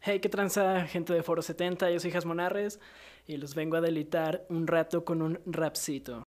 Hey, qué tranza, gente de Foro 70, yo soy Jas Monarres y los vengo a delitar un rato con un rapcito.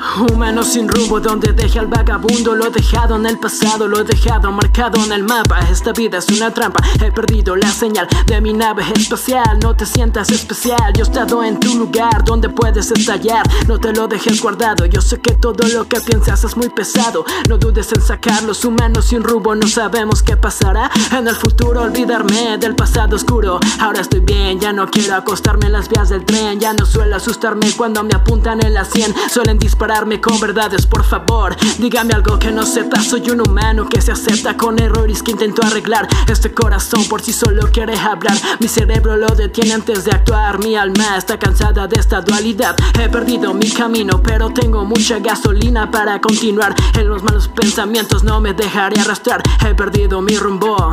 Humano sin rumbo, donde deje al vagabundo Lo he dejado en el pasado, lo he dejado marcado en el mapa. Esta vida es una trampa, he perdido la señal de mi nave espacial. No te sientas especial, yo he estado en tu lugar Donde puedes estallar, no te lo dejes guardado Yo sé que todo lo que piensas es muy pesado. No dudes en sacarlos, humanos sin rumbo No sabemos qué pasará. En el futuro Olvidarme del pasado oscuro. Ahora estoy bien, ya no quiero acostarme en las vías del tren. Ya no suelo asustarme cuando me apuntan en la 100 Suelen disparar con verdades, por favor. Dígame algo que no sepa. Soy un humano que se acepta con errores que intento arreglar. Este corazón por si solo quiere hablar. Mi cerebro lo detiene antes de actuar. Mi alma está cansada de esta dualidad. He perdido mi camino, pero tengo mucha gasolina para continuar. En los malos pensamientos no me dejaré arrastrar. He perdido mi rumbo.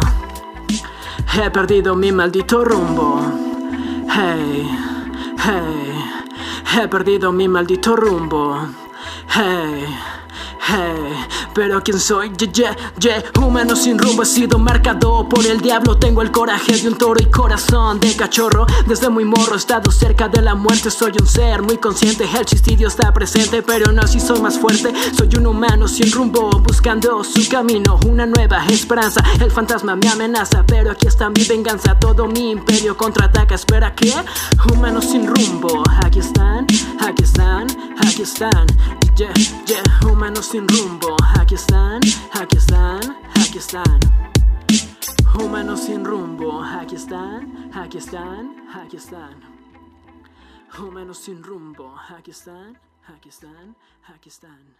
He perdido mi maldito rumbo. Hey, hey. He perdido mi maldito rumbo. Hey, hey, pero quién soy, yeah, yeah, yeah. Humano sin rumbo he sido marcado por el diablo. Tengo el coraje de un toro y corazón de cachorro. Desde muy morro he estado cerca de la muerte. Soy un ser muy consciente. El chistidio está presente, pero no si soy más fuerte. Soy un humano sin rumbo, buscando su camino. Una nueva esperanza. El fantasma me amenaza, pero aquí está mi venganza. Todo mi imperio contraataca. Espera que humanos sin rumbo. Aquí están, aquí están, aquí están. Yeah, yeah, humanos sin rumbo. Aquí están, aquí están, aquí están. Humanos sin rumbo. Aquí están, aquí están, aquí están. Humanos sin rumbo. Aquí están, aquí están, aquí están.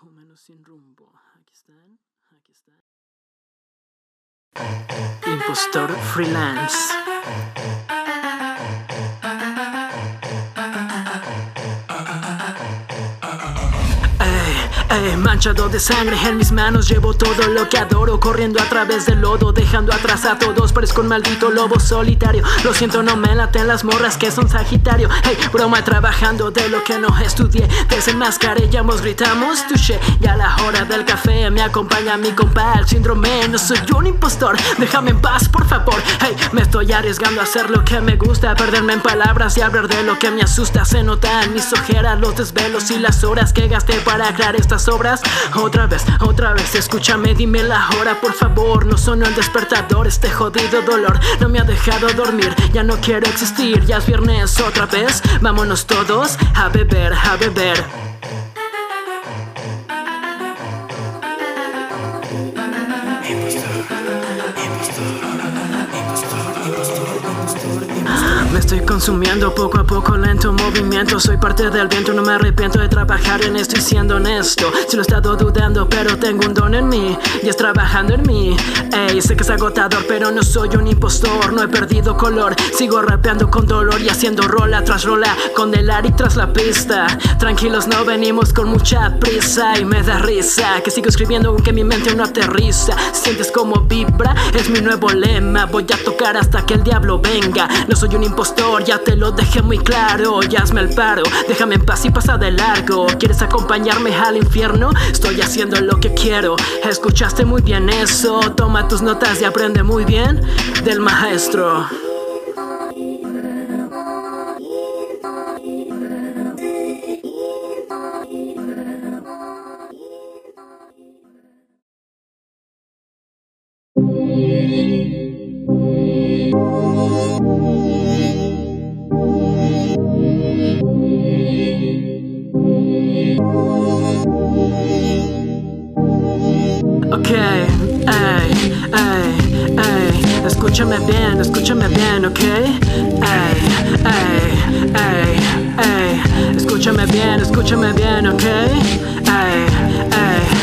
Humanos sin rumbo. Aquí están, aquí están. Impostor Freelance. Ey, manchado de sangre en mis manos llevo todo lo que adoro Corriendo a través del lodo, dejando atrás a todos Parezco un maldito lobo solitario. Lo siento, no me laten las morras que son sagitario. Hey, broma trabajando de lo que no estudié. Desenmascarillamos, gritamos, touché. Ya la hora del café me acompaña mi compa El síndrome, no soy un impostor. Déjame en paz, por favor. Hey, me estoy arriesgando a hacer lo que me gusta Perderme en palabras y hablar de lo que me asusta. Se notan mis ojeras, los desvelos y las horas que gasté para crear estas obras. Otra vez, otra vez, escúchame, dime la hora por favor. No sonó el despertador, este jodido dolor No me ha dejado dormir, ya no quiero existir Ya es viernes otra vez, vámonos todos a beber, a beber estoy consumiendo poco a poco, lento movimiento. Soy parte del viento, no me arrepiento de trabajar en esto y siendo honesto. Si lo he estado dudando, pero tengo un don en mí y es trabajando en mí. Ey, sé que es agotador, pero no soy un impostor. No he perdido color, sigo rapeando con dolor y haciendo rola tras rola, con el Ari tras la pista. Tranquilos, no venimos con mucha prisa y me da risa que sigo escribiendo aunque mi mente no aterriza. Sientes como vibra, es mi nuevo lema. Voy a tocar hasta que el diablo venga. No soy un impostor ya te lo dejé muy claro. Ya hazme el paro, déjame en paz y pasa de largo. ¿Quieres acompañarme al infierno? Estoy haciendo lo que quiero. Escuchaste muy bien eso. Toma tus notas y aprende muy bien del maestro. Ok, ey, ey, ey, escúchame bien, escúchame bien, ok, ey, ey, ey, ey, escúchame bien, escúchame bien, ok, ey, ey,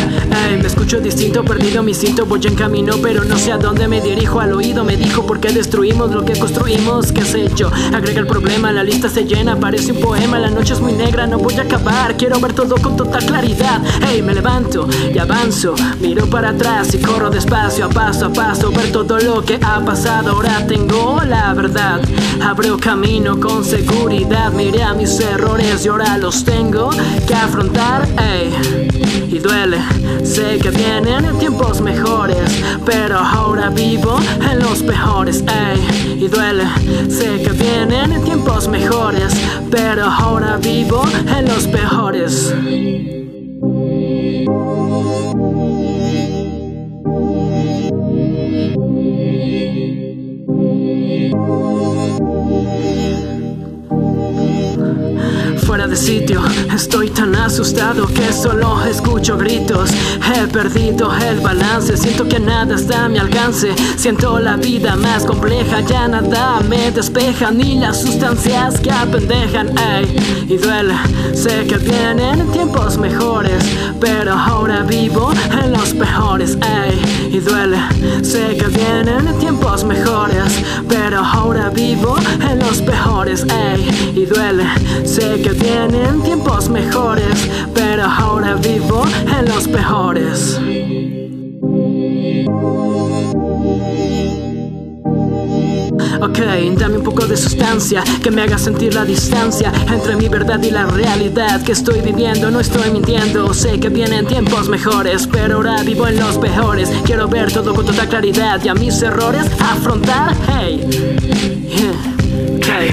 me escucho distinto, perdido mi cinto, voy en camino, pero no sé a dónde me dirijo. Al oído me dijo por qué destruimos lo que construimos, qué sé yo. Agrega el problema, la lista se llena, parece un poema. La noche es muy negra, no voy a acabar. Quiero ver todo con total claridad. Hey, me levanto y avanzo, miro para atrás y corro despacio, a paso a paso, ver todo lo que ha pasado. Ahora tengo la verdad, abro camino con seguridad. Miré a mis errores y ahora los tengo que afrontar. Hey, y duele, sé que vienen tiempos mejores, pero ahora vivo en los peores. Ey, y duele, sé que vienen tiempos mejores, pero ahora vivo en los peores. Fuera de sitio, estoy tan asustado que solo escucho gritos. He perdido el balance, siento que nada está a mi alcance. Siento la vida más compleja, ya nada me despeja, ni las sustancias que apendejan. Ey, y duele, sé que vienen tiempos mejores, pero ahora vivo en los peores. Ey, y duele, sé que vienen tiempos mejores, pero ahora vivo en los peores. Ey, y duele, sé que vienen tiempos mejores, pero ahora vivo en los peores. Ok, dame un poco de sustancia que me haga sentir la distancia entre mi verdad y la realidad que estoy viviendo. No estoy mintiendo, sé que vienen tiempos mejores, pero ahora vivo en los peores. Quiero ver todo con toda claridad y a mis errores afrontar. Hey, yeah. Ok,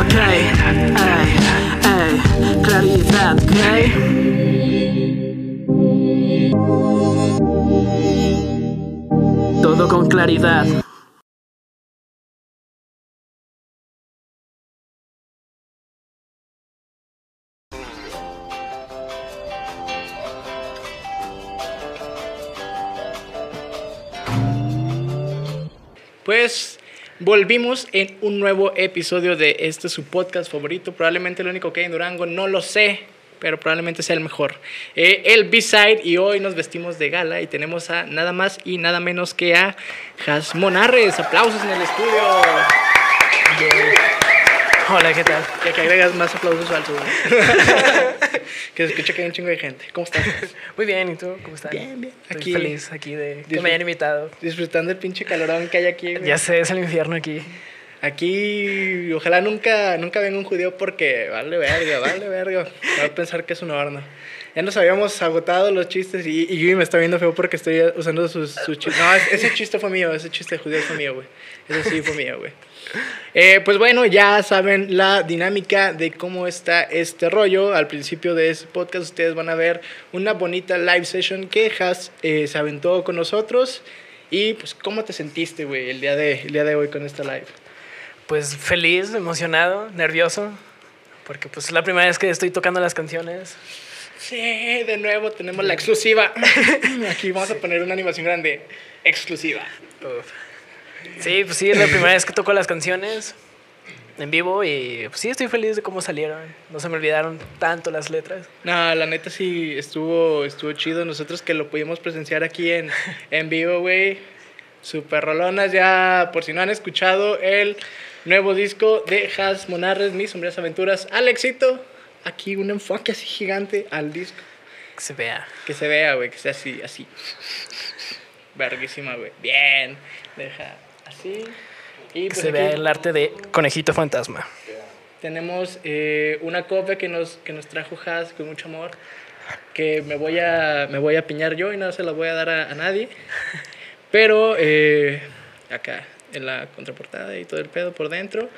ok, hey, hey, claridad, ok. Todo con claridad. Volvimos en un nuevo episodio de este su podcast favorito, probablemente el único que hay en Durango, no lo sé, pero probablemente sea el mejor. Eh, el B-Side y hoy nos vestimos de gala y tenemos a nada más y nada menos que a Jas Monarres. Aplausos en el estudio. Hola, ¿qué tal? Que agregas más aplausos falsos. que se escucha que hay un chingo de gente. ¿Cómo estás? Muy bien, ¿y tú? ¿Cómo estás? Bien, bien. Estoy Aquí- feliz aquí de que me hayan invitado. Disfrutando el pinche calorón que hay aquí. güey. Ya sé, es el infierno aquí. Aquí, ojalá nunca, nunca venga un judío porque vale verga, vale verga. Va a pensar que es un horno. Ya nos habíamos agotado los chistes y, y Yui me está viendo feo porque estoy usando sus, sus chistes. No, es- ese chiste fue mío, ese chiste de judío fue mío, güey. Ese sí fue mío, güey. Eh, pues bueno, ya saben la dinámica de cómo está este rollo. Al principio de este podcast ustedes van a ver una bonita live session que Has eh, se aventó con nosotros. Y pues, ¿cómo te sentiste, güey, el, día de- el día de hoy con esta live? Pues feliz, emocionado, nervioso. Porque pues es la primera vez que estoy tocando las canciones. Sí, de nuevo tenemos la exclusiva. Aquí vamos a poner una animación grande. Exclusiva. Sí, pues sí, es la primera vez que toco las canciones en vivo y pues sí, estoy feliz de cómo salieron. No se me olvidaron tanto las letras. No, la neta sí estuvo, estuvo chido. Nosotros que lo pudimos presenciar aquí en, en vivo, güey. Super rolonas. Ya, por si no han escuchado, el nuevo disco de Has Monarres, Mis Sombrías Aventuras. Al éxito. Aquí un enfoque así gigante al disco. Que se vea. Que se vea, güey, que sea así, así. Verguísima, güey. Bien. Deja así. Y Que pues se aquí vea el arte de Conejito Fantasma. tenemos eh, una copia que nos, que nos trajo Has con mucho amor. Que me voy a, me voy a piñar yo y no se la voy a dar a, a nadie. Pero eh, acá, en la contraportada y todo el pedo por dentro.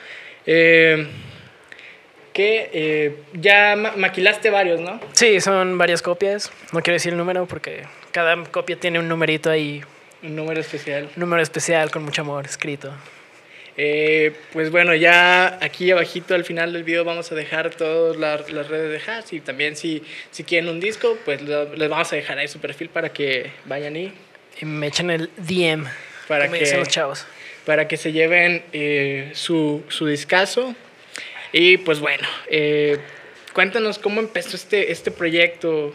Eh, que eh, ya ma- maquilaste varios, ¿no? Sí, son varias copias. No quiero decir el número porque cada copia tiene un numerito ahí, Un número especial. un número especial con mucho amor escrito. Eh, pues bueno, ya aquí abajito al final del video vamos a dejar todas las, las redes de Has y también si, si quieren un disco, pues lo- les vamos a dejar ahí su perfil para que vayan y Y me echan el DM, Para que- dicen los chavos. para que se lleven eh, su, su discazo. Y pues bueno, eh, cuéntanos cómo empezó este, este proyecto.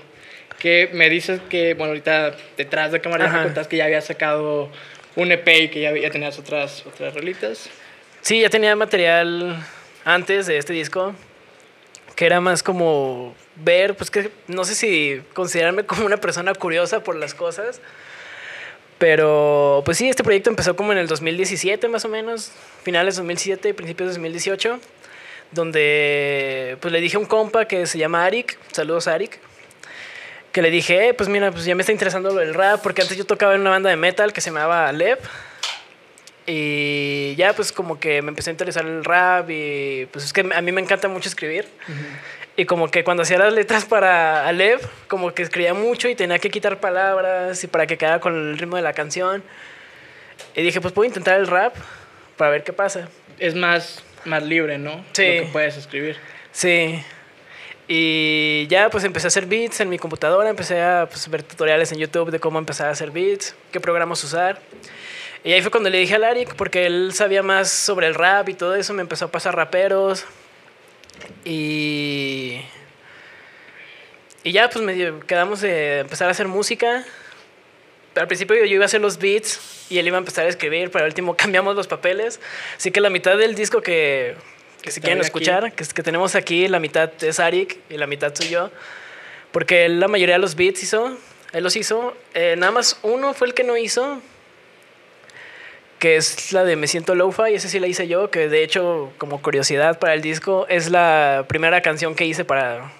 Que me dices que, bueno, ahorita detrás de cámara me contás que ya había sacado un EP y que ya, ya tenías otras, otras rolitas. Sí, ya tenía material antes de este disco, que era más como ver, pues que no sé si considerarme como una persona curiosa por las cosas, pero pues sí, este proyecto empezó como en el 2017 más o menos, finales de 2017, principios de 2018, donde pues le dije a un compa que se llama Arik, saludos Arik, que le dije, "Eh, pues mira, pues ya me está interesando lo del rap, porque antes yo tocaba en una banda de metal que se llamaba Lev, y ya pues como que me empecé a interesar el rap y pues es que a mí me encanta mucho escribir. Y como que cuando hacía las letras para Alev, como que escribía mucho y tenía que quitar palabras y para que quedara con el ritmo de la canción. Y dije, pues puedo intentar el rap para ver qué pasa. Es más, más libre, ¿no? Sí. Lo que puedes escribir. Sí. Y ya pues empecé a hacer beats en mi computadora, empecé a pues, ver tutoriales en YouTube de cómo empezar a hacer beats, qué programas usar. Y ahí fue cuando le dije a Larik, porque él sabía más sobre el rap y todo eso, me empezó a pasar raperos. Y, y ya pues medio quedamos de empezar a hacer música. Al principio yo iba a hacer los beats y él iba a empezar a escribir, pero al último cambiamos los papeles. Así que la mitad del disco que, que si quieren aquí. escuchar, que, que tenemos aquí, la mitad es Arik y la mitad soy yo. Porque él la mayoría de los beats hizo, él los hizo. Eh, nada más uno fue el que no hizo, que es la de Me Siento Lo-Fi, esa sí la hice yo, que de hecho, como curiosidad para el disco, es la primera canción que hice para,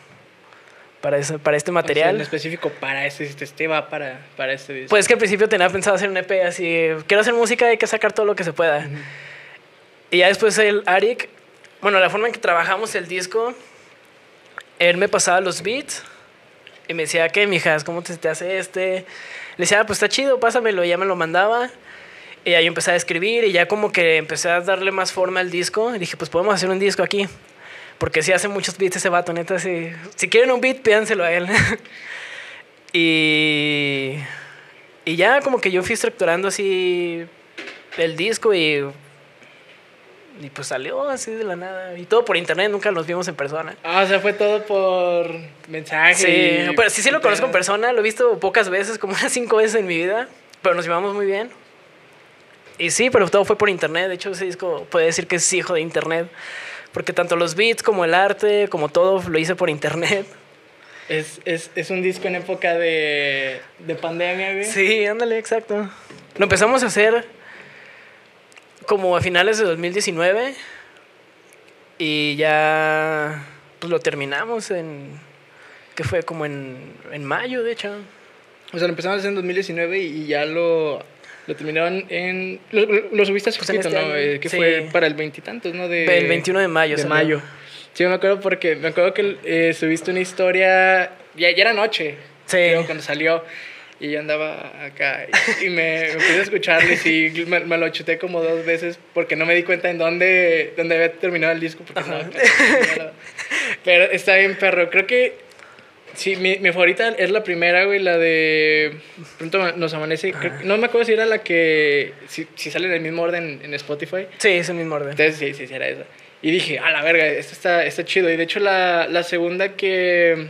para, ese- para este O sea, material. en específico para este, este, va para, para este disco. Pues que al principio tenía pensado hacer un EP así, quiero hacer música, hay que sacar todo lo que se pueda. Y ya después el Arik, bueno, la forma en que trabajamos el disco, él me pasaba los beats y me decía, ¿qué, mijas? ¿Cómo te, te hace este? Le decía, "Ah, pues está chido, pásamelo, y ya me lo mandaba. Y ahí empecé a escribir y ya como que empecé a darle más forma al disco. Y dije, pues podemos hacer un disco aquí. Porque sí hace muchos beats ese vato, neta. Si, si quieren un beat, pídanselo a él. y, y ya como que yo fui estructurando así el disco y, y pues salió así de la nada. Y todo por internet, nunca nos vimos en persona. Ah, o sea, fue todo por mensaje. Sí, y- pero sí, sí lo conozco en persona, lo he visto pocas veces, como unas cinco veces en mi vida, pero nos llevamos muy bien. Y sí, pero todo fue por internet, de hecho ese disco puede decir que es hijo de internet, porque tanto los beats como el arte, como todo, lo hice por internet. Es, es, es un disco en época de, de pandemia, güey. Sí, ándale, exacto. Lo empezamos a hacer como a finales de 2019 y ya pues lo terminamos en, que fue como en, en mayo, de hecho. O sea, lo empezamos a hacer en 2019 y ya lo, lo terminaron en... Lo, subiste hace Pues poquito, este ¿no? Eh, que Sí. fue para el veintitantos, ¿no? De, El 21 de mayo De salió. mayo. Sí, me acuerdo porque... Me acuerdo que eh, subiste una historia... Ya, ya era noche. Sí. Creo, cuando salió. Y yo andaba acá y, y me, me puse a escucharlo y sí, me, me lo chuté como dos veces porque no me di cuenta en dónde, dónde había terminado el disco. Porque no, pero está bien, perro. Creo que sí, mi, mi favorita es la primera, güey, la de Pronto nos amanece. Creo- no me acuerdo si era la que. Si, si sale en el mismo orden en Spotify. Sí, es el mismo orden. Entonces sí, sí, sí, era esa. Y dije, a la verga, esta está, está chido. Y de hecho, la, la segunda que.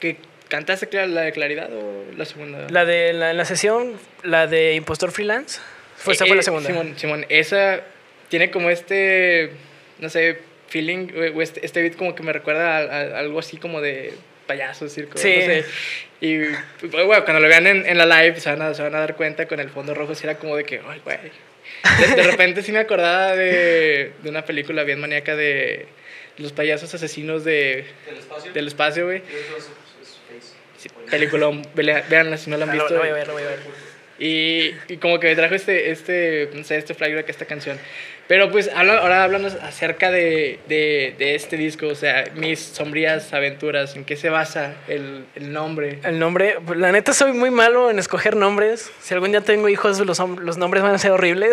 que cantaste, la de Claridad o la segunda. La de la, la sesión, la de Impostor Freelance, fue, esa Eh, fue la eh, segunda. Simón, Simón, esa tiene como este, no sé, feeling, o este, este beat como que me recuerda a, a algo así como de payaso, circo, Sí. no sé. Y pues, bueno, cuando lo vean en, en la live se van, a, se van a dar cuenta con el fondo rojo, si era como de que, ay, güey. De, de repente sí me acordaba de, de una película bien maníaca de los payasos asesinos de, ¿Del espacio? del espacio, película, veanla si no la han Ah, visto. lo voy a ver, lo voy a ver. Y, y como que me trajo este, este, no sé, este flashback, esta canción. Pero pues ahora háblanos acerca de, de, de este disco, o sea, Mis Sombrías Aventuras, ¿en qué se basa el, el nombre? El nombre, pues, la neta soy muy malo en escoger nombres. Si algún día tengo hijos, los, los nombres van a ser horribles.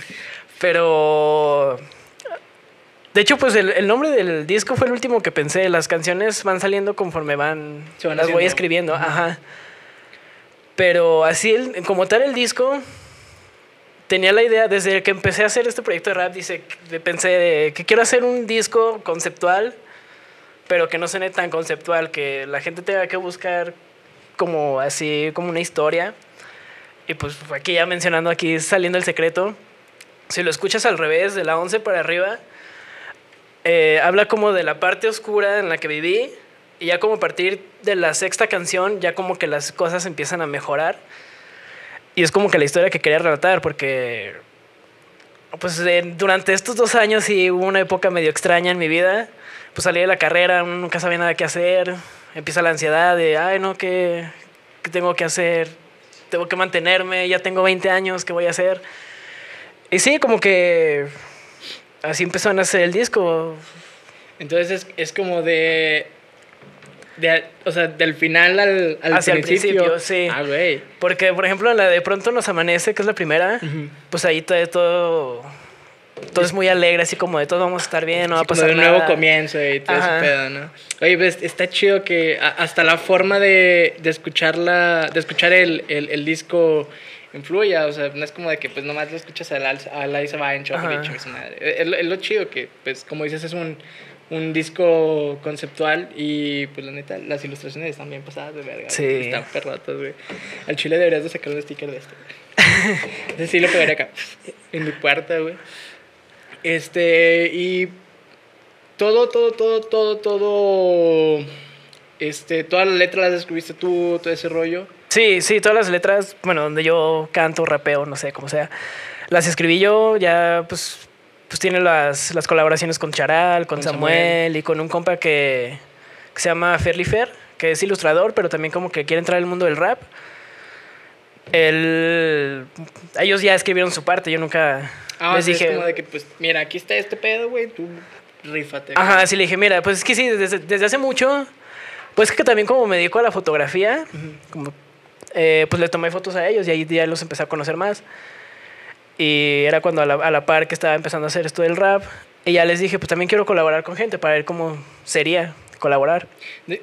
Pero... De hecho, pues el, el nombre del disco fue el último que pensé. Las canciones van saliendo conforme van... Se van las voy haciendo. escribiendo, ajá. Pero así, el- como tal el disco, tenía la idea, desde que empecé a hacer este proyecto de rap, dice, pensé de que quiero hacer un disco conceptual, pero que no suene tan conceptual, que la gente tenga que buscar como así, como una historia. Y pues aquí ya mencionando, aquí saliendo el secreto, si lo escuchas al revés, de la 11 para arriba, eh, habla como de la parte oscura en la que viví. Y ya como a partir de la sexta canción, ya como que las cosas empiezan a mejorar. Y es como que la historia que quería relatar, porque pues eh, durante estos dos años sí hubo una época medio extraña en mi vida. Pues salí de la carrera, nunca sabía nada que hacer. Empieza la ansiedad de, ay, no, ¿qué, qué tengo que hacer? Tengo que mantenerme, ya tengo 20 años, ¿qué voy a hacer? Y sí, como que así empezó a nacer el disco. Entonces es, es como de, de. O sea, del final al, al Hacia el principio. principio, sí. Ah, güey. Porque, por ejemplo, la de Pronto nos amanece, que es la primera, Ujú. pues ahí todo, todo, todo es muy alegre, así como de todo vamos a estar bien, no va a Así como pasar de un nada. nuevo comienzo y todo Ajá. ese pedo, ¿no? Oye, pues está chido que hasta la forma de, de escucharla, de escuchar el, el, el disco influya, o sea, no es como de que pues nomás lo escuchas a la, a la Isa Bancho, Ajá. y su madre. Es, lo- es lo chido que, pues, como dices, es un, un disco conceptual y, pues, la neta, las ilustraciones están bien pasadas de verga. Sí. güey. Están perrotas, güey. Al chile deberías de sacar un sticker de esto. güey. Ese sí lo pegaría acá, en mi puerta, güey. Este, y todo, todo, todo, todo, todo. Este, todas las letras las escribiste tú, todo ese rollo. Sí, sí, todas las letras, bueno, donde yo canto, rapeo, no sé, como sea, las escribí yo, ya pues, pues tiene las, las colaboraciones con Charal, con, Con Samuel, Samuel. y con un compa que, que se llama Ferly Fer, que es ilustrador, pero también como que quiere entrar al mundo del rap. Él, ellos ya escribieron su parte, yo nunca Ah, les o sea, dije... es como de que, pues, mira, aquí está este pedo, güey, tú rífate. Ajá, sí le dije, mira, pues es que sí, desde, desde hace mucho, pues que también como me dedico a la fotografía, como, eh, pues le tomé fotos a ellos y ahí ya los empecé a conocer más. Y era cuando a la, a la par que estaba empezando a hacer esto del rap, y ya les dije, pues también quiero colaborar con gente para ver cómo sería colaborar.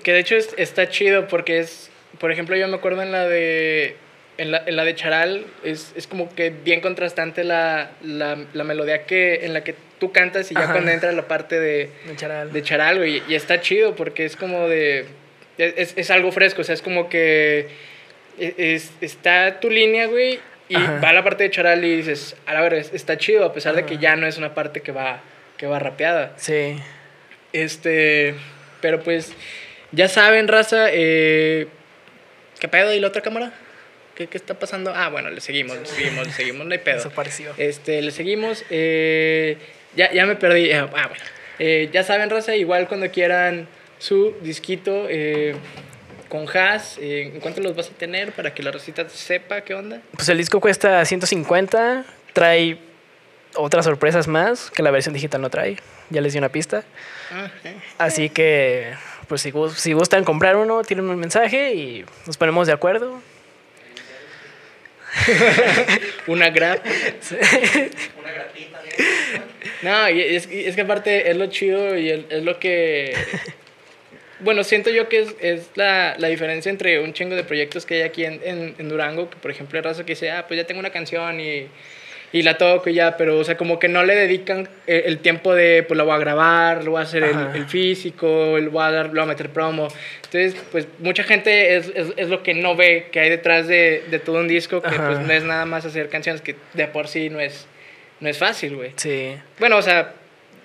Que de hecho es- está chido porque es, por ejemplo, yo me acuerdo en la de, en la, en la de Charal, es, es como que bien contrastante la, la, la melodía que, en la que tú cantas y ya Ajá. cuando entra la parte de, de Charal. de Charal, güey, y está chido porque es como de, es, es algo fresco, o sea, es como que es, está tu línea, güey, y Ajá. va la parte de Charal y dices, a la está chido, a pesar de que ya no es una parte que va, que va rapeada. Sí. Este, pero pues, ya saben, raza, eh, ¿qué pedo? ¿Y la otra cámara? ¿Qué, qué está pasando? Ah, bueno, le seguimos, le seguimos, le seguimos, no hay pedo. Desapareció. Este, le seguimos, eh, ya, ya me perdí, eh, ah, bueno. Eh, ya saben, raza, igual cuando quieran su disquito eh, con Haas, eh, ¿en cuánto los vas a tener para que la racita sepa qué onda? Pues el disco cuesta 150, trae otras sorpresas más que la versión digital no trae. Ya les di una pista. Ah. Así que, pues si, gus- si gustan comprar uno, tienen un mensaje y nos ponemos de acuerdo. Una grab. No, y es, y es que aparte es lo chido y es, es lo que... Bueno, siento yo que es, es la, la diferencia entre un chingo de proyectos que hay aquí en, en, en Durango, que por ejemplo el raza que dice, ah, pues ya tengo una canción y, y la toco y ya, pero o sea, como que no le dedican eh, el tiempo de, pues la voy a grabar, lo voy a hacer el, el físico, lo voy a dar, lo voy a meter promo. Entonces, pues mucha gente es, es, es lo que no ve que hay detrás de, de todo un disco, que Ajá. pues no es nada más hacer canciones que de por sí no es, no es fácil, güey. Sí. Bueno, o sea,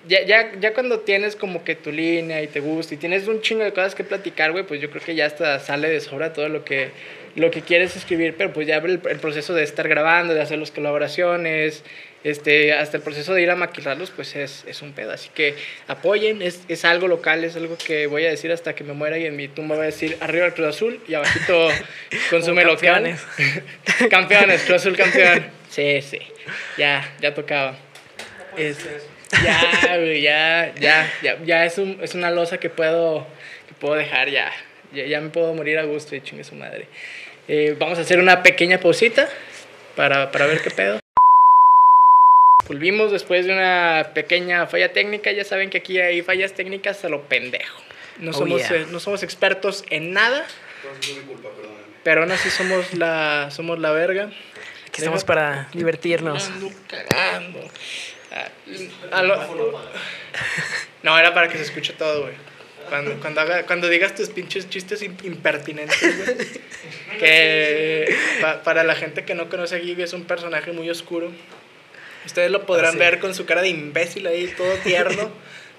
ya, ya, ya cuando tienes como que tu línea y te gusta y tienes un chingo de cosas que platicar, güey, pues yo creo que ya hasta sale de sobra todo lo que, lo que quieres escribir, pero pues ya el, el proceso de estar grabando, de hacer las colaboraciones, este, hasta el proceso de ir a maquilarlos, pues es, es un pedo. Así que apoyen, es, es algo local, es algo que voy a decir hasta que me muera y en mi tumba voy a decir arriba el Cruz Azul y abajito consume Como local. campeones. campeones, Cruz Azul campeón. Sí, sí, ya, ya tocaba. Ya, güey, ya, ya, ya, ya es, un, es una losa que puedo, que puedo dejar ya. ya. ya me puedo morir a gusto y chingue su madre. Eh, vamos a hacer una pequeña pausita para, para ver qué pedo. Volvimos después de una pequeña falla técnica. Ya saben que aquí hay fallas técnicas a lo pendejo. No Oh, somos, yeah. eh, no somos expertos en nada, mi culpa, pero aún así somos la, somos la verga. Aquí estamos para divertirnos. Ando cagando. Ah, a lo- No, era para que se escuche todo, güey. Cuando, cuando, haga, cuando digas tus pinches chistes im- impertinentes, güey. Que pa- para la gente que no conoce a Gibby es un personaje muy oscuro. Ustedes lo podrán Ah, sí. ver con su cara de imbécil ahí, todo tierno.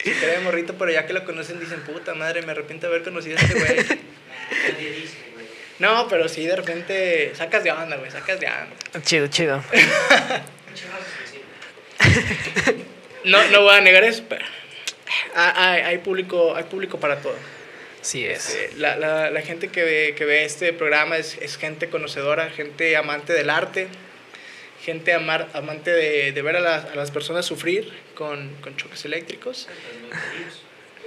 Su cara de morrito, pero ya que lo conocen dicen, puta madre, me arrepiento de haber conocido a este güey. Nadie dice, güey. No, pero sí, de repente sacas de onda, güey, sacas de onda. Chido, chido. No, no voy a negar eso, pero hay, hay, público, hay público para todo. Sí es. Eh, La, la, la gente que ve, que ve este programa es, es gente conocedora, gente amante del arte, gente amar, amante de, de ver a las, a las personas sufrir con, con choques eléctricos.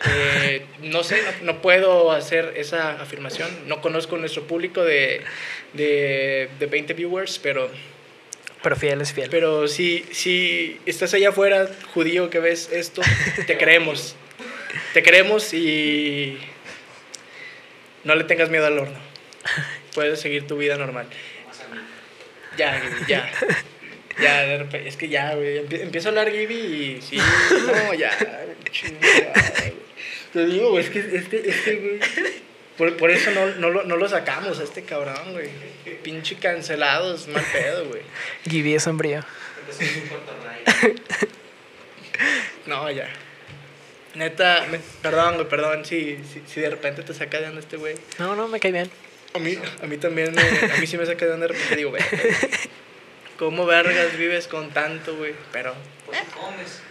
Eh, no sé, no, no puedo hacer esa afirmación. No conozco nuestro público de, de, de 20 viewers, pero, Pero fiel es fiel. pero si, si estás allá afuera, judío, que ves esto, te creemos. Te creemos y no le tengas miedo al horno. Puedes seguir tu vida normal. Ya, ya. Ya, de repente, es que ya, güey. empie- Empiezo a hablar Gibi y sí, no, ya. Te digo, güey, es que este, este, güey. Por, por eso no, no, lo, no lo sacamos a este cabrón, güey. Pinche cancelados, mal pedo, güey. Gibby es sombrío. Porque soy un corto rayo. No, ya. Neta, me- perdón, güey, perdón si, si, si de repente te saca de onda este güey. No, no, me cae bien. A mí, a mí también, me, a mí sí me saca de onda de repente. Digo, güey, ¿cómo vergas vives con tanto, güey? Pero ¿Por qué comes?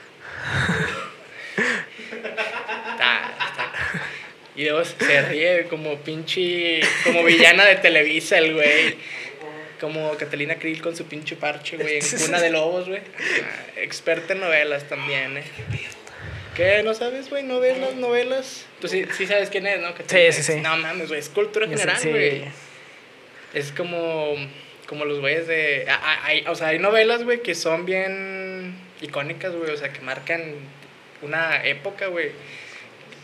Y luego se ríe como pinche, como villana de Televisa el güey. Como Catalina Krill con su pinche parche, güey, en Cuna de Lobos, güey. Ah, experta en novelas también, ¿eh? ¿Qué? ¿No sabes, güey? ¿Novelas, novelas? Tú sí, sí sabes quién es, ¿no? Catalina Sí, sí, sí. No mames, güey, es cultura general, sí. güey. Es como, como los güeyes de... hay- o sea, hay novelas, güey, que son bien icónicas, güey. O sea, que marcan una época, güey.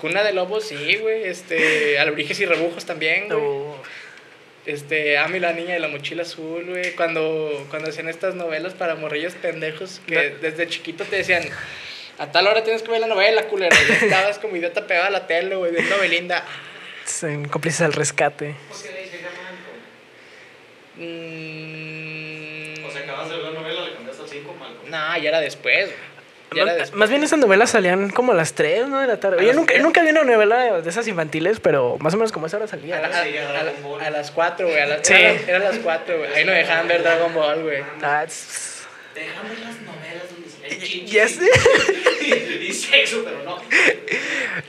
Cuna de Lobos, sí, güey. Este, Alebrijes y Rebujos también, güey. Uh, Este, Amy la niña de la mochila azul, güey. Cuando, cuando hacían estas novelas para morrillos pendejos que No. desde chiquito te decían... A tal hora tienes que ver la novela, culero. Y estabas como idiota pegado a la tele, güey, viendo Belinda. cómplices al rescate. ¿Por qué le dice Malcolm? Mm, O sea, acabas de ver la novela, le cambiaste al 5 Malcolm. No, ya era después, güey. Más, bien esas novelas salían como a las 3, ¿no? De la tarde. Yo nunca, nunca vi una novela de esas infantiles, pero más o menos como esa hora salía. la- a- Sí, a a la- a las 4, güey. a las- Sí. Era, era las 4, güey. Ahí no dejaban ver Dragon Ball, güey. Ah, tss, Dejamos las novelas donde se ya sé. y sexo, pero no.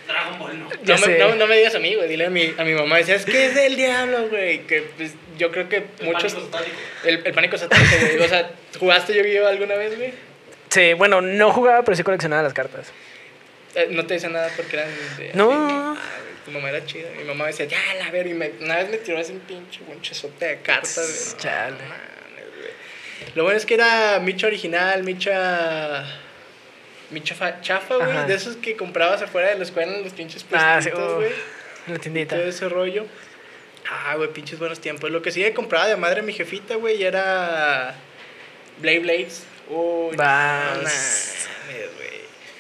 Dragon Ball no. No me, no, no me digas a mí, güey. Dile a mi, a mi mamá. Decía, es que es del diablo, güey. Que pues, yo creo que El muchos. pánico. El, el pánico satánico, güey. O sea, ¿jugaste Yu-Gi-Oh alguna vez, güey? Sí, bueno, no jugaba, pero sí coleccionaba las cartas. Eh, no te decían nada porque eran de. No. así, güey, tu mamá era chida. Mi mamá decía, ya, la ver. Y me, una vez me tiró ese pinche bonchezote de cartas, güey. Chale. No mames, güey. Lo bueno es que era Micha original, Micha. Micha fa- chafa, güey. De esos que comprabas afuera de la escuela en los pinches Ah, sí, puestitos, uh, güey. la tiendita. todo ese rollo. Ah, güey, pinches buenos tiempos. Lo que sí que compraba de madre mi jefita, güey, era Blade Blades. Uy, Vas. no.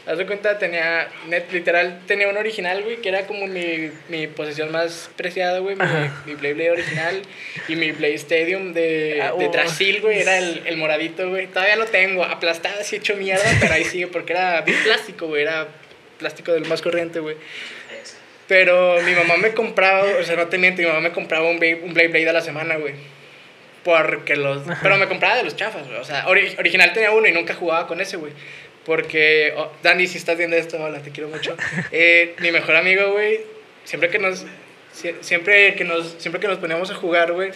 Haz de cuenta, tenía, net, literal, tenía un original, güey, que era como mi, mi posesión más preciada, güey, mi, mi Blade Blade original. Y mi Blade Stadium de, Ah, de oh. Drasil, güey, era el, el moradito, güey. Todavía lo tengo, aplastado, así hecho mierda, pero ahí sigue, porque era bien plástico, güey, era plástico del más corriente, güey. Pero mi mamá me compraba, o sea, no te miento, mi mamá me compraba un, un Blade Blade a la semana, güey. Porque los... Pero me compraba de los chafas, güey. O sea, ori- original tenía uno y nunca jugaba con ese, güey. Porque, oh, Dani, si estás viendo esto, hola, te quiero mucho. Eh, mi mejor amigo, güey, siempre que nos... sie- Siempre que nos, siempre que nos poníamos a jugar, güey,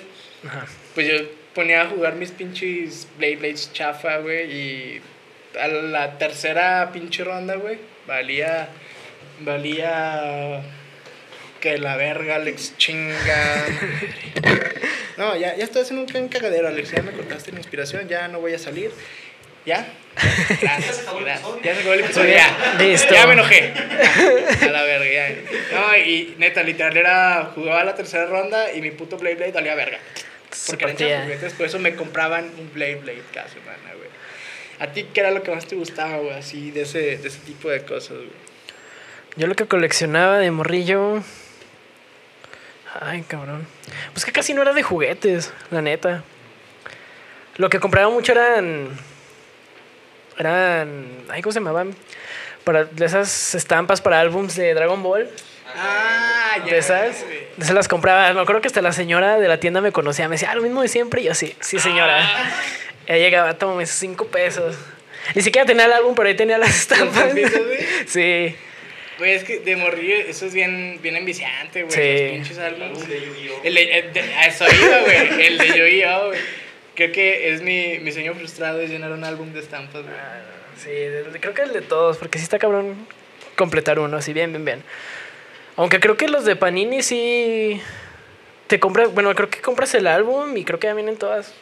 pues yo ponía a jugar mis pinches Blade Blades chafa, güey, y a la tercera pinche ronda, güey, valía, valía que la verga, Alex, chinga. No, ya, ya estoy haciendo un gran cagadero, Alex, ya me cortaste la inspiración, ya no voy a salir. ¿Ya? Gracias, se acabó el gracias. episodio. Ya se acabó el episodio, ya. Listo. Ya me enojé. A la verga, ya. No, y neta, literal, era, jugaba la tercera ronda y mi puto Blade Blade valía verga. Porque eran por eso me compraban un Blade Blade cada semana, güey. ¿A ti qué era lo que más te gustaba, güey? Así, de ese, de ese tipo de cosas, güey. Yo lo que coleccionaba de morrillo. Ay, cabrón. Pues que casi no era de juguetes, la neta. Lo que compraba mucho eran. Eran. Ay, ¿cómo se llamaban? Para de esas estampas para álbums de Dragon Ball. Ah, ya. De esas. esas las compraba. Me acuerdo que hasta la señora de la tienda me conocía. Me decía, ah, lo mismo de siempre. Y yo, sí, sí, señora. Ah. Ella llegaba, toma esos cinco pesos. Ni siquiera tenía el álbum, pero ahí tenía las estampas. sí. Güey, es que de morrillo eso es bien, bien enviciante, güey. Sí. Los pinches El álbumes. álbum de Yu-Gi-Oh! El de, el de- a eso iba, güey. El de Yu-Gi-Oh, güey. Creo que es mi, mi sueño frustrado es llenar un álbum de estampas, güey. Ah, Sí, de- de- creo que el de todos, porque sí está cabrón completar uno, así bien, bien, bien. Aunque creo que los de Panini sí te compras, bueno, creo que compras el álbum y creo que ya vienen todas.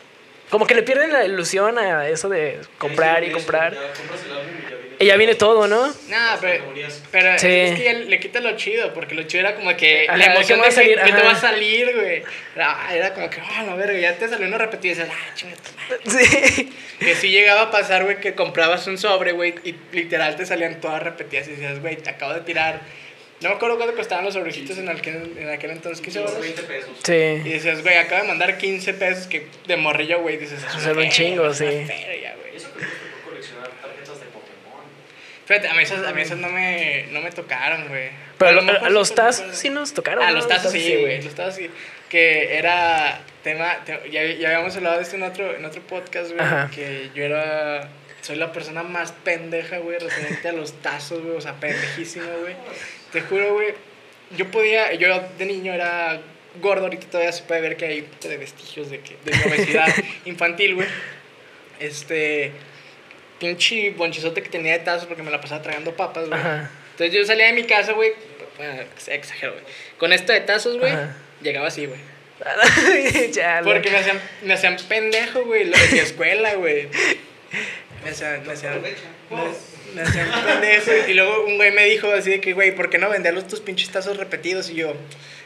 Como que le pierden la ilusión a eso de comprar y Eso, comprar. Ya compras el álbum y ya. Y ya viene todo, ¿no? Nah, pero, pero Sí. es que ya le quita lo chido, porque lo chido era como que Ajá, la emoción ¿qué de va a que, salir? que te va a salir, güey. Era, era como que, ah, la verga, ya te salió uno repetido y dices, ah, chingada. tu madre". Sí. Que sí llegaba a pasar, güey, que comprabas un sobre, güey, y literal te salían todas repetidas y decías, güey, te acabo de tirar. No me acuerdo cuánto costaban los sobrecitos en aquel, en aquel entonces, 15 Unos euros. 20 pesos. Y Sí. dices, güey, acabo de mandar 15 pesos que de morrillo, güey. Dices, es una era un chingo, sí. feria, güey. Eso que me tocó coleccionar tarjetas de Pokémon. Fíjate, a mí esas, a mí esas no, me, no me tocaron, güey. Pero A lo a, mejor a los tazos sí nos tocaron. Ah, ¿no? los tazos sí, güey. Los tazos sí. Que era tema. te- ya, ya habíamos hablado de esto en otro, en otro podcast, güey. Que yo era. Soy la persona más pendeja, güey, referente a los tazos, güey. O sea, pendejísimo, güey. Te juro, güey. Yo podía. Yo de niño era gordo. Ahorita todavía se puede ver que hay de vestigios de, que, de obesidad infantil, güey. Este. Pinche bonchizote que tenía de tazos porque me la pasaba tragando papas, güey. Entonces yo salía de mi casa, güey. Bueno, exagero, güey. Con esto de tazos, güey. Llegaba así, güey. Porque me hacían, me hacían pendejo, güey. Lo de mi escuela, güey. Me hacían, me hacían, me, me hacían pendejo. Y luego un güey me dijo así de que, güey, ¿por qué no venderlos tus pinches tazos repetidos? Y yo,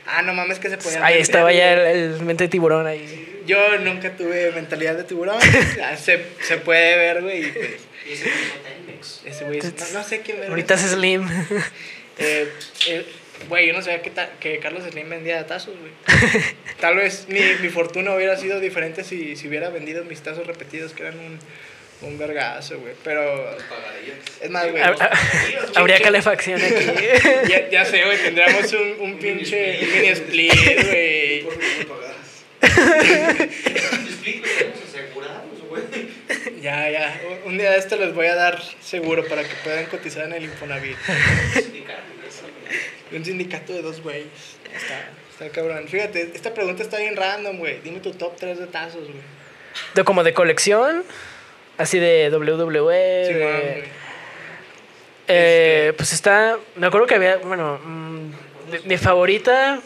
ah, no mames que se podían Ahí vender, estaba ya el, el mente de tiburón ahí. Yo nunca tuve mentalidad de tiburón. Ya se, se puede ver, güey. y pues, Y ese güey, no, no sé quién verga Ahorita es Slim. Eh, eh, Güey, yo no sabía que, ta- que Carlos Slim vendía tazos, güey. Tal vez mi, mi fortuna hubiera sido diferente si, si hubiera vendido mis tazos repetidos, que eran un, un vergazo, güey. Pero, es más, güey. Hab- hab- Habría calefacción aquí. Ya, ya sé, güey, tendríamos un, un pinche mini split, güey. Ya, ya. Un- día de esto les voy a dar seguro para que puedan cotizar en el Infonavit. Un sindicato de dos güeyes. Está, está cabrón. Fíjate, esta pregunta está bien random, güey. Dime tu top 3 de tazos, güey. De como de colección, así de WWE. Sí, de-. Eh, Este- Pues está. Me acuerdo que había. Bueno, mm, mi- mi favorita.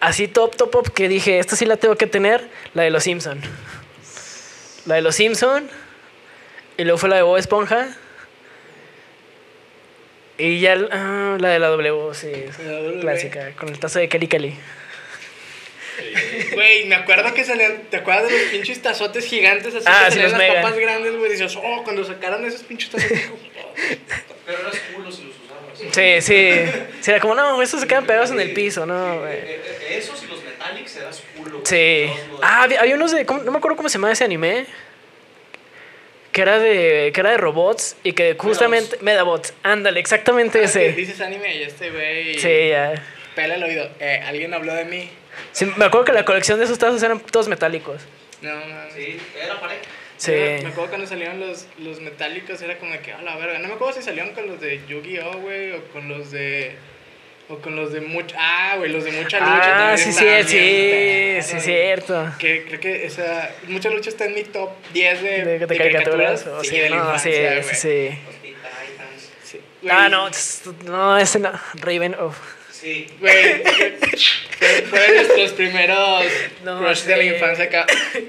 Así top, top, top. Que dije, esta sí la tengo que tener. La de los Simpson. La de los Simpson. Y luego fue la de Bob Esponja. Y ya ah, la de la W, sí. La W. Clásica. Con el tazo de Kelly Kelly. Güey, me acuerdo que salían, ¿te acuerdas de los pinches tazotes gigantes así Ah, que sí, salían los las mega. papas grandes, güey? Dices, oh, cuando sacaron esos pinches tazotes. Pero eras culo si los usabas. Sí, sí. Sí, era como, no, estos se quedan pegados en el piso, no, güey. Eh, eh, Esos y los Metallics eras culo. güey. Sí. Ah, había, había unos de. ¿cómo- no me acuerdo cómo se llamaba ese anime. Que era de. que era de robots y que justamente. Medabots. Ándale, exactamente Ah, ese. Dices anime y este güey. Sí, ya. Pela el oído. Eh, alguien habló de mí. Sí, me acuerdo que la colección de esos tazos eran todos metálicos. No, mames. Sí, era pareja. Sí. Me acuerdo cuando salieron los, los metálicos, era como de que, a la verga. No me acuerdo si salieron con los de Yu-Gi-Oh, güey, o con los de. O con los de mucha. Ah, güey, los de mucha lucha. Ah, también sí, sí, sí, bien sí, perros, cierto. Que creo que esa. Mucha lucha está en mi top 10 de, De, de caricaturas. o Sí, sí, de no, sí, infancia, sí, sí. Ah, no, no, ese no. Raven, oh. Sí. Güey, fue- fueron nuestros primeros No, crush de la infancia acá.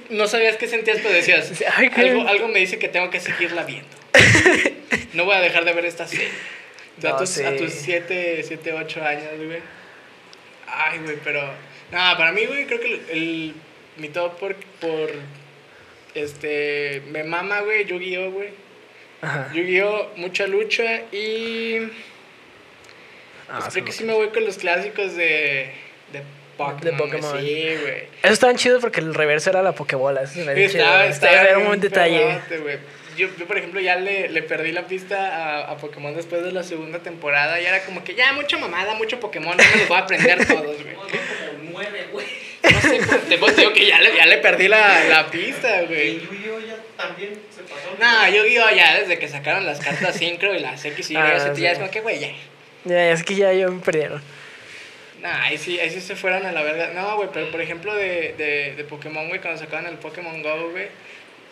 No sabías qué sentías, pero decías, Sí, ay, qué- algo, algo me dice que tengo que seguirla viendo. No voy a dejar de ver esta serie. A, No, tus, sí. a tus 7, 7, 8 años, güey. Ay, güey, pero... Nada, para mí, güey, creo que el, el- mi top por, por... Este... Me mama, güey, Yu-Gi-Oh, güey. Ajá. Yu-Gi-Oh, mucha lucha y... Ah, Pues creo que sí me voy con los clásicos de, de Pokémon. De Pokémon. Sí, güey. Eso estaban chido porque el reverso era la Pokebola. Eso estaba, Estaba- estaba era un buen detalle. Yo, yo, por ejemplo, ya le, le perdí la pista a, a Pokémon después de la segunda temporada. Y era como que ya, mucha mamada, mucho Pokémon. No me los voy a aprender todos, güey. Como nueve, güey. No sé, pues, te, pues, digo que ya le, ya le perdí la, la pista, Y güey. Yu-Gi-Oh ya también se pasó. No, yo digo ya desde que sacaron las cartas Synchro y las X y Y, Ah, Z, sí. ya es como que, güey, ya. Ya, es que ya, ya me perdieron. Nah, ahí sí, ahí sí se fueron a la verga. No, güey, pero por ejemplo de, de, de Pokémon, güey, cuando sacaban el Pokémon Go, güey.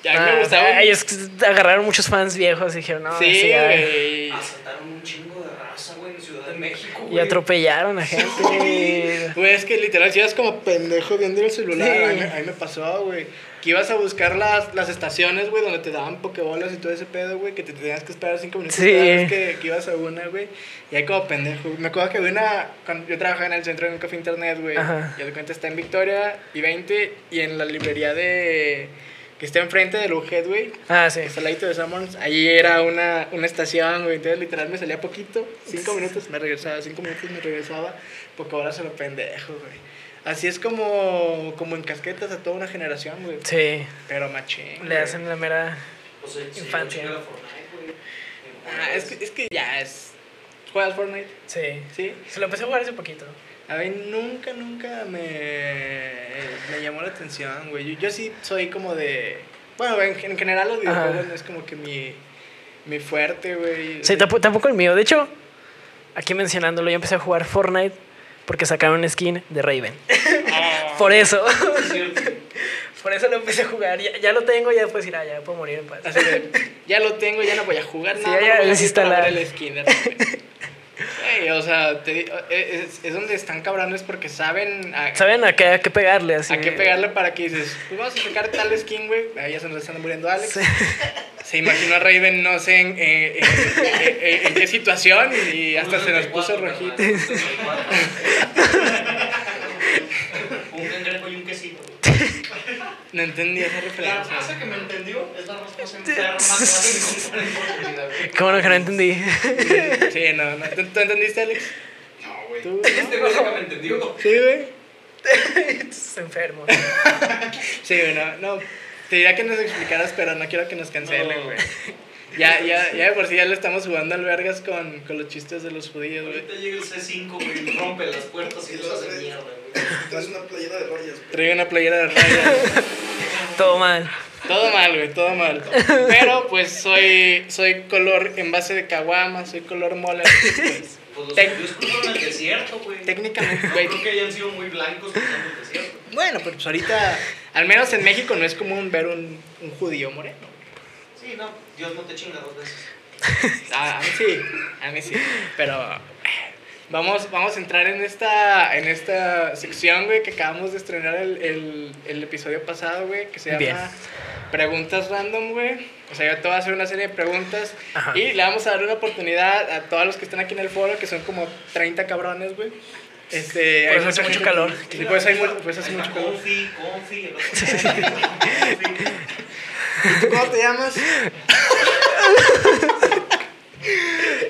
Ya Ah, me o sea, gustaba. ellos agarraron muchos fans viejos y dijeron, no, sí, güey. Asaltaron un chingo de raza, güey, en Ciudad de México, güey. Y atropellaron a gente. Güey, es que literal, si eras como pendejo viendo el celular. Sí. A, mí, a mí me pasó, güey. Que ibas a buscar las, las estaciones, güey, donde te daban pokebolas y todo ese pedo, güey. Que te tenías que esperar cinco minutos Sí. cada vez que, que ibas a una, güey. Y ahí como pendejo. Me acuerdo que una. Cuando yo trabajaba en el centro de un café internet, güey. Y de cuenta está en Victoria y 20 y en la librería de. Que está enfrente del UGED, güey. Ah, sí. Que está al ladito de Summers. Ahí era una, una estación, güey. Entonces, literal, me salía poquito. Cinco minutos me regresaba. Cinco minutos me regresaba. Porque ahora se lo pendejo, güey. Así es como, como en casquetas a toda una generación, güey. Sí. Pero machín. Le güey. hacen la mera. Pues, se- se Infancia. güey. Ah, es que, es que ya es. ¿Juegas Fortnite? Sí. Sí. Se lo empecé a jugar hace poquito. A mí nunca, nunca me, me llamó la atención, güey. Yo, yo sí soy como de... Bueno, en, en general los videojuegos Ajá. no es como que mi, mi fuerte, güey. Sí, tampoco, tampoco el mío. De hecho, aquí mencionándolo, yo empecé a jugar Fortnite porque sacaron un skin de Raven. Ah. Por eso. Es cierto. Por eso lo empecé a jugar. Ya, ya lo tengo, ya después ir allá, puedo morir en paz. Ya lo tengo, ya no voy a jugar Sí, nada. ya no voy a desinstalar. el skin. de o sea, te di- es, es donde están cabrones porque saben a, ¿Saben a qué, a qué pegarle? Así. a qué pegarle para que dices, pues vamos a sacar tal skin, güey. Ahí ya se nos están muriendo Alex. Sí. Se imaginó a Raven, no sé en, eh, en- en- en qué situación y hasta se nos puso 64, rojito. carnal, 64. Un cangrejo y un quesito. güey. No entendí esa La referencia. raza que me entendió es la más enferma más grande güey. ¿Cómo no que no entendí? Sí, no, no. ¿Tú, tú entendiste, Alex? No, güey. ¿Tú? Este güey nunca me entendió. Sí, güey. Estás enfermo. Sí, güey, no, no. Te diría que nos explicaras, pero no quiero que nos cancelen, No. Güey. Ya, ya, ya de por sí ya le estamos jugando al vergas con, con los chistes de los judíos, güey. Ahorita llega el C5, güey, y rompe las puertas y los hace mierda, güey. Es una playera de rayas. Traigo una playera de rayas. Todo mal. Todo mal, güey, todo mal. Pero pues soy, soy color en base de caguama, soy color mola. Pues, Pues los Tec- judíos cruzaron el desierto, güey. técnicamente, No güey. creo que hayan sido muy blancos cruzando el desierto. Bueno, pero pues ahorita, al menos en México no es común ver un, un judío moreno. Sí, no, Dios no te chinga dos veces. A, a mí sí, a mí sí. Pero eh, vamos, vamos a entrar en esta, en esta sección, güey, que acabamos de estrenar el, el, el episodio pasado, güey, que se llama Bien. Preguntas Random, güey. O sea, yo te voy a hacer una serie de preguntas Ajá. y le vamos a dar una oportunidad a todos los que están aquí en el foro, que son como 30 cabrones, güey. Este, eso hace mucho calor. Sí, pues hay pues hace mucho calor. Confi, confi. ¿Tú cómo te llamas?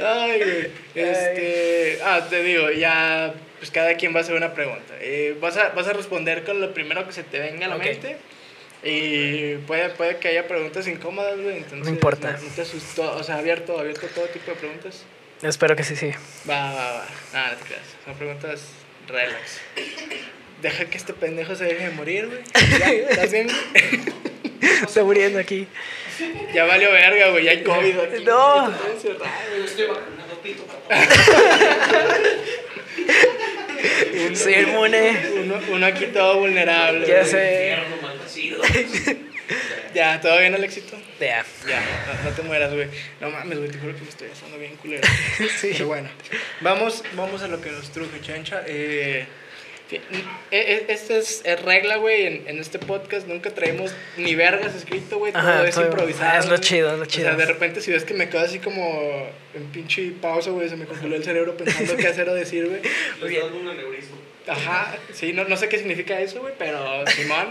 Ay, güey. Este, ah, te digo, ya, pues cada quien va a hacer una pregunta. Eh, vas, a, vas a responder con lo primero que se te venga a la Ok. mente. Y puede, puede que haya preguntas incómodas, güey. Entonces, No importa. No, no te asustó, o sea, abierto, abierto a todo tipo de preguntas. Espero que sí, sí. Va, va, va. Nada, no te creas. Son preguntas relax. Deja que este pendejo se deje de morir, güey. Ya, ¿Estás bien? Está muriendo aquí. Ya valió verga, güey. Ya hay COVID aquí. No. Soy inmune. Uno, uno aquí todo vulnerable. Ya sé. Ya, ¿todo bien, Alexito? Ya. Ya, no, no te mueras, güey. No mames, güey, te juro que me estoy asando bien culero. Sí. Pero bueno, vamos, vamos a lo que nos truje, chancha. Eh, e- e- esta es, es regla, güey, en, en este podcast nunca traemos ni vergas escrito, güey, todo Ajá, es improvisado. es lo chido, es lo O chido. sea, de repente si ves que me quedo así como en pinche pausa, güey, se me congeló el cerebro pensando qué hacer o decir, güey. Ajá, sí, no, no sé qué significa eso, güey, pero Simón.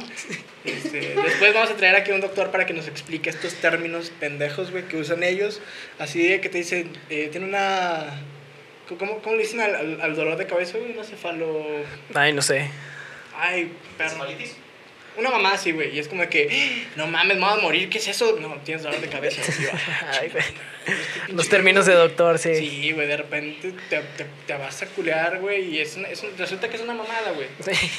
este, después vamos a traer aquí a un doctor para que nos explique estos términos pendejos, güey, que usan ellos. Así de que te dicen, eh, tiene una. ¿Cómo, cómo le dicen al, al, al dolor de cabeza, güey? No cefalo... Ay, no sé. Ay, perro. ¿Cefalitis? Una mamá así, güey. Y es como que, "Ah, no mames, me voy a morir. ¿Qué es eso? No, tienes dolor de cabeza. Yo, "Ah, Ay, güey. Los términos de doctor, sí. Sí, güey, de repente te, te, te vas a culear, güey. Y es una- es un- resulta que es una mamada, güey. Sí.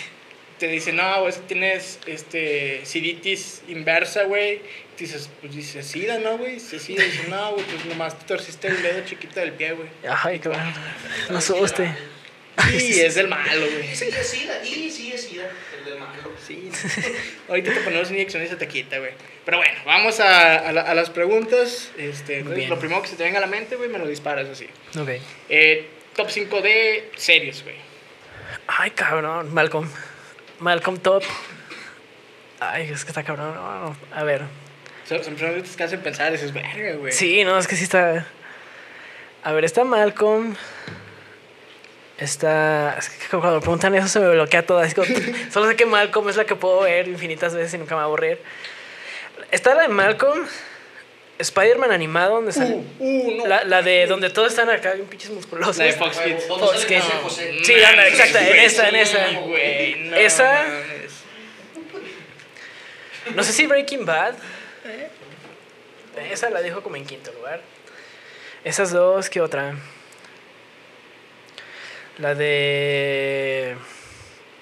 Te dicen, no, güey, tienes este, siditis inversa, güey. Dices, pues dices, sida, ¿no, güey? Dices, sida. Dices, no, güey, pues nomás te torciste el dedo chiquito del pie, güey. Ay, qué bueno. No asuste. Y es del malo, güey. Sí, es SIDA. Y sí, es SIDA. El del malo. Sí. Ahorita te ponemos inyección y se te quita, güey. Pero bueno, vamos a, a, la- a las preguntas. Este, entonces, lo primero que se te venga a la mente, güey, me lo disparas así. Ok. Eh, top 5 de series, güey. Ay, cabrón. Malcolm. Malcolm Top. Ay, es que está cabrón. No, no. A ver. Son son preguntas que hacen pensar, dices, verga, güey. Sí, no, es que sí está. A ver, está Malcolm. Está. Es que cuando me preguntan eso se me bloquea todo. como- Solo sé que Malcolm es la que puedo ver infinitas veces y nunca me va a aburrir. Está la de Malcolm. Spider-Man animado, donde sale. Uh, uh, no. La, la de donde todos están acá, bien pinches musculosos. La de Fox Kids. ¿Dónde Fox sale Kids. José José? Sí, anda, exacta, en esa, en esa. no Esa-. No sé si Breaking Bad. Esa la dejo como en quinto lugar. Esas dos, ¿qué otra? La de.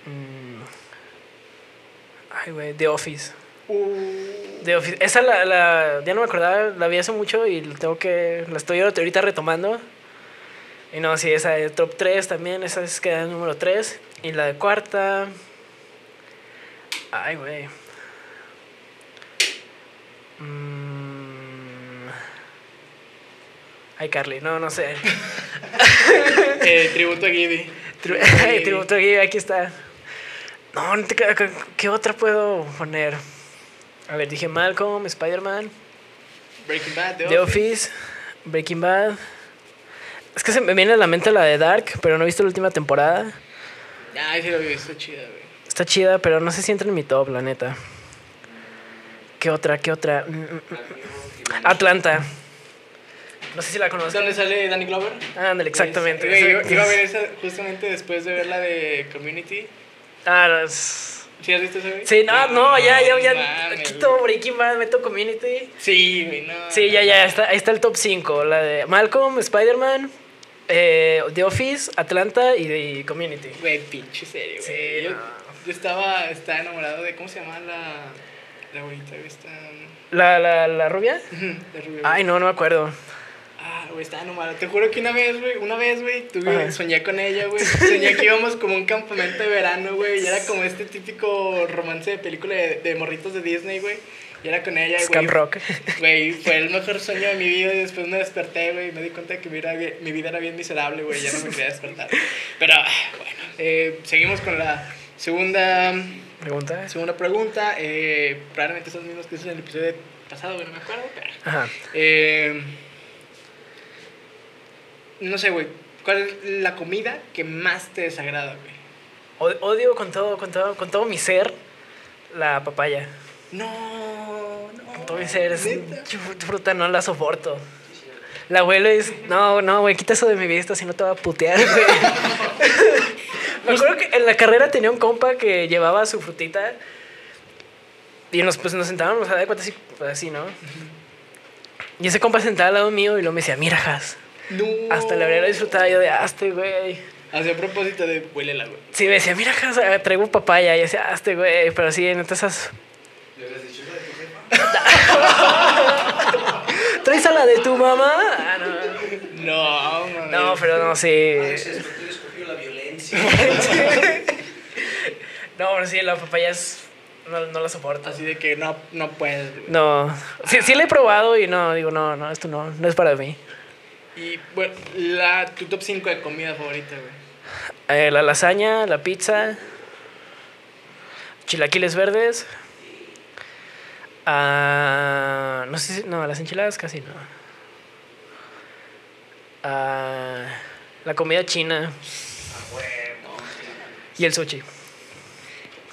mm, Ay, güey, The Office. Uh, The Office. Esa la, la- Ya no me acordaba, la vi hace mucho y tengo que. La estoy ahorita retomando. Y no, sí, esa de top 3 también. Esa es queda número 3. Y la de cuarta. Ay, güey. Ay, Carly, no, no sé. eh, tributo a Gibby. Tri- Gibby. Tributo aquí, aquí está. No, no te- ¿qué, otra puedo poner? A ver, dije Malcolm, Spider-Man, Breaking Bad, The, The Office. Office, Breaking Bad. Es que se me viene a la mente la de Dark, pero no he visto la última temporada. Ay, sí lo vi, está chida, güey. Está chida, pero no sé si entra en mi top, la neta. ¿Qué otra? ¿Qué otra? Mm, mm, mm. Atlanta. No sé si la conozco. ¿Dónde sale Danny Glover? Ándale, exactamente. Güey, iba, Esa- iba a ver esa justamente después de ver la de Community. Ah, no, es- ¿Sí has visto güey? Sí, no, no, ya, ya, ya. mames, Quito. Breaking Bad, meto Community. Sí, güey, no. Sí, ya, ya, está, ahí está el top 5. La de Malcolm, Spider-Man, eh, The Office, Atlanta y, y Community. Güey, pinche serio, güey. Sí, yo, no. yo estaba, estaba enamorado de. ¿Cómo se llama la. La? Está. ¿La, la, la rubia? de rubio. Ay, no, no me acuerdo. Güey, estaba enamorado. Te juro que una vez, güey, una vez, güey, tuve, soñé con ella, güey. Soñé que íbamos como a un campamento de verano, güey. Y era como este típico romance de película de, de morritos de Disney, güey. Y era con ella, güey. Scam Rock. Güey, fue el mejor sueño de mi vida y después me desperté, güey, me di cuenta de que mi vida, mi vida era bien miserable, güey, ya no me quería despertar. Pero, ah, bueno, eh, seguimos con la segunda, Pregunta. segunda pregunta. Eh, probablemente son los mismos que hice en el episodio pasado, güey, no me acuerdo, pero... Ajá. Eh, no sé, güey, ¿cuál es la comida que más te desagrada, güey? Od- Odio con todo, con todo, con todo mi ser la papaya. No, no. Con todo mi ser, es fruta, no la soporto. La abuelo es, no, no, güey, quita eso de mi vista, si no te va a putear, güey. Me acuerdo que en la carrera tenía un compa que llevaba su frutita y nos, pues, nos sentábamos a dar cuenta así, pues, así, ¿no? Y ese compa sentaba al lado mío y luego me decía, mira, Jas, No. hasta la habría disfrutado yo de, hazte, güey. Hacía a propósito de huélela, güey. Sí, me decía, mira, eh, traigo papaya. Y yo decía, hazte, güey. Pero sí, neta, esas... ¿Le hubieras dicho de? ¿Traes a la de tu mamá? Ah, no. No. No, pero no, sí. Alex, es porque he escogido la violencia. No, pero sí, la papaya es... No, no la soporto. Así de que no, no puedes. No. Sí, sí la he probado y no, digo, no, no, esto no, no es para mí. Y, bueno, la, tu top 5 de comida favorita, güey. Eh, la lasaña, la pizza, chilaquiles verdes. Ah, no sé si... No, las enchiladas casi no. Ah, la comida china Ah, bueno. y el sushi.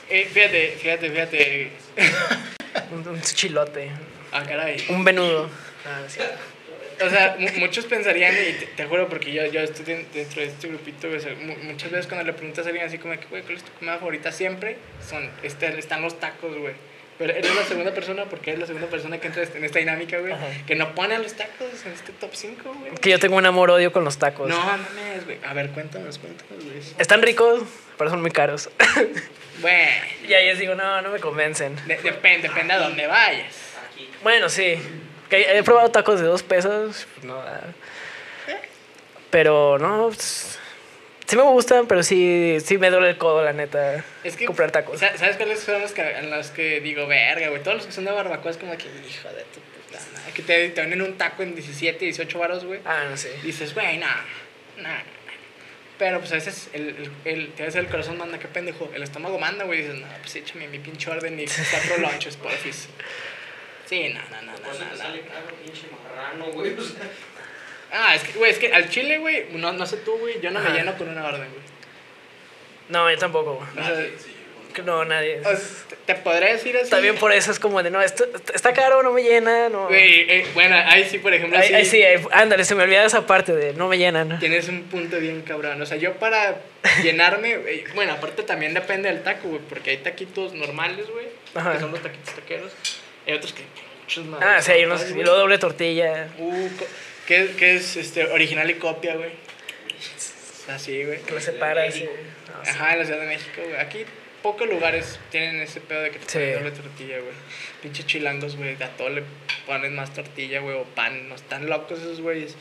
Eh, fíjate, fíjate, fíjate. Un, un. Ah, caray. Un venudo. Ah, sí. O sea, mu- muchos pensarían, y te, te juro, porque yo, yo estoy den- dentro de este grupito, o sea, mu- muchas veces cuando le preguntas a alguien así como, que, güey, ¿cuál es tu comida favorita? Siempre son, este, están los tacos, güey. Pero eres la segunda persona porque eres la segunda persona que entra en esta dinámica, güey, que no pone a los tacos en este top 5, güey. Que yo tengo un amor-odio con los tacos. No, mames, güey. A ver, cuéntanos, cuéntanos, güey. Están ricos, pero son muy caros. Bueno, y ahí les digo, no, no me convencen. de- depende, depende a dónde vayas. Bueno, sí. Que he probado tacos de dos pesos. pues, No, ah. Pero no. pues, sí me gustan, pero sí, sí me duele el codo, la neta. Es que, comprar tacos. sa- ¿Sabes cuáles son los que, en los que digo, verga, güey? Todos los que son de barbacoa es como que, hijo de tu puta madre. Que te, te venden un taco en 17, 18 baros, güey. Ah, no sé. Y dices, güey, no, no. Pero pues a veces el, el, el, te hace el corazón manda, qué pendejo. El estómago manda, güey. Y dices, no, pues échame mi pinche orden y cuatro lunches, porfis. Sí, no, no, no, no, no, te no. sale caro, pinche marrano, güey. O sea, Ah, es que, güey, es que al chile, güey, no, no sé tú, güey, yo no me lleno con una orden, güey. No, yo tampoco. güey. O sea, Que No, nadie. o sea, te, te podré decir así. También por eso es como de, no, esto está caro, no me llena, no. Güey, eh, bueno, ahí sí, por ejemplo, Ahí, sí, ahí sí, ahí- ándale, se me olvida esa parte de no me llenan. tienes un punto bien cabrón. O sea, yo para llenarme, eh, bueno, aparte también depende del taco, güey, porque hay taquitos normales, güey, Ajá. que son los taquitos taqueros. Hay otros que más. Ah, sí, hay unos. Y luego doble tortilla. Uh, ¿qué, qué es este, original y copia, güey? Así, güey. Que lo separa así. No, sí. Ajá, en la Ciudad de México, güey. Aquí pocos lugares tienen ese pedo de que te Sí. ponen doble tortilla, güey. Pinche chilangos, güey. A todo le ponen más tortilla, güey, o pan. No están locos esos güeyes.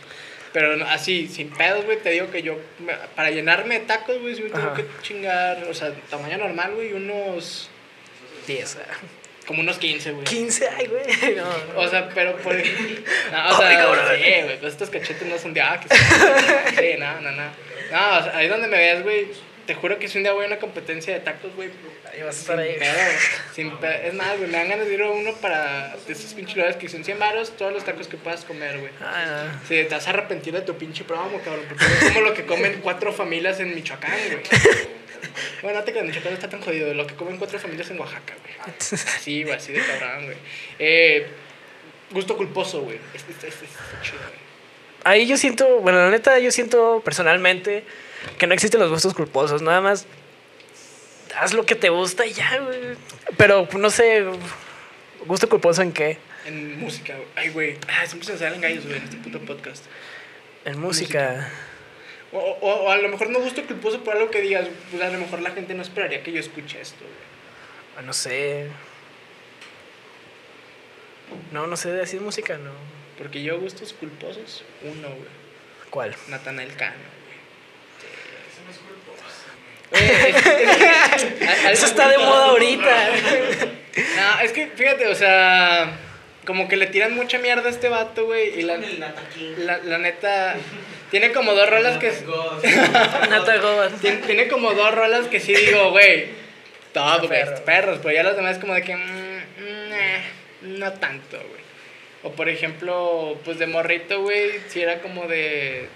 Pero así, sin pedos, güey, te digo que yo, me- para llenarme de tacos, güey, me tengo que chingar, o sea, tamaño normal, güey, unos, 10. Como unos 15, güey. 15, ay, güey. No, no. O sea, pero por No, o sea, cabrón. sí, güey, pues estos cachetes no son de ah, que sí. Sí, no, no, no. No, o sea, ahí donde me veas, güey, te juro que si un día voy a una competencia de tacos, güey, Ahí vas a estar ahí. sin pedo, sin pedo. Es más, güey, me dan ganas de ir a uno para de esos pinches lugares que son 100 baros, todos los tacos que puedas comer, güey. Ah, Sí, te vas a arrepentir de tu pinche promo, cabrón, porque es como lo que comen cuatro familias en Michoacán, güey. Bueno, no te creas, Michoacán no está tan jodido, lo que comen cuatro familias en Oaxaca, güey. Así, güey, así de cabrón, güey. Eh, gusto culposo, güey. Este, este, este, este chido, güey. Ahí yo siento, bueno, la neta, yo siento personalmente que no existen los gustos culposos. Nada más haz lo que te gusta y ya, güey. Pero no sé, gusto culposo en qué? En música, güey. Ay, güey. Ah, siempre se salen gallos, güey, en este puto podcast. En música. O, o, o a lo mejor no gusto culposo por algo que digas, pues a lo mejor la gente no esperaría que yo escuche esto, güey. Ah, No sé. No, no sé decir música, no. Porque yo gustos culposos, uno, güey. ¿Cuál? Natanael Cano, güey. Güey, es- es- Eso está de moda ahorita. No, es que fíjate, o sea, como que le tiran mucha mierda a este vato, güey. Y la, el Nata King. la, la neta, tiene como dos rolas que. Nata. Tiene, tiene como dos rolas que sí digo, güey. Todo, güey. Perro. Perros, pero ya los demás como de que. mm, mm, eh, no tanto, güey. O por ejemplo, pues de morrito, güey, si era como de.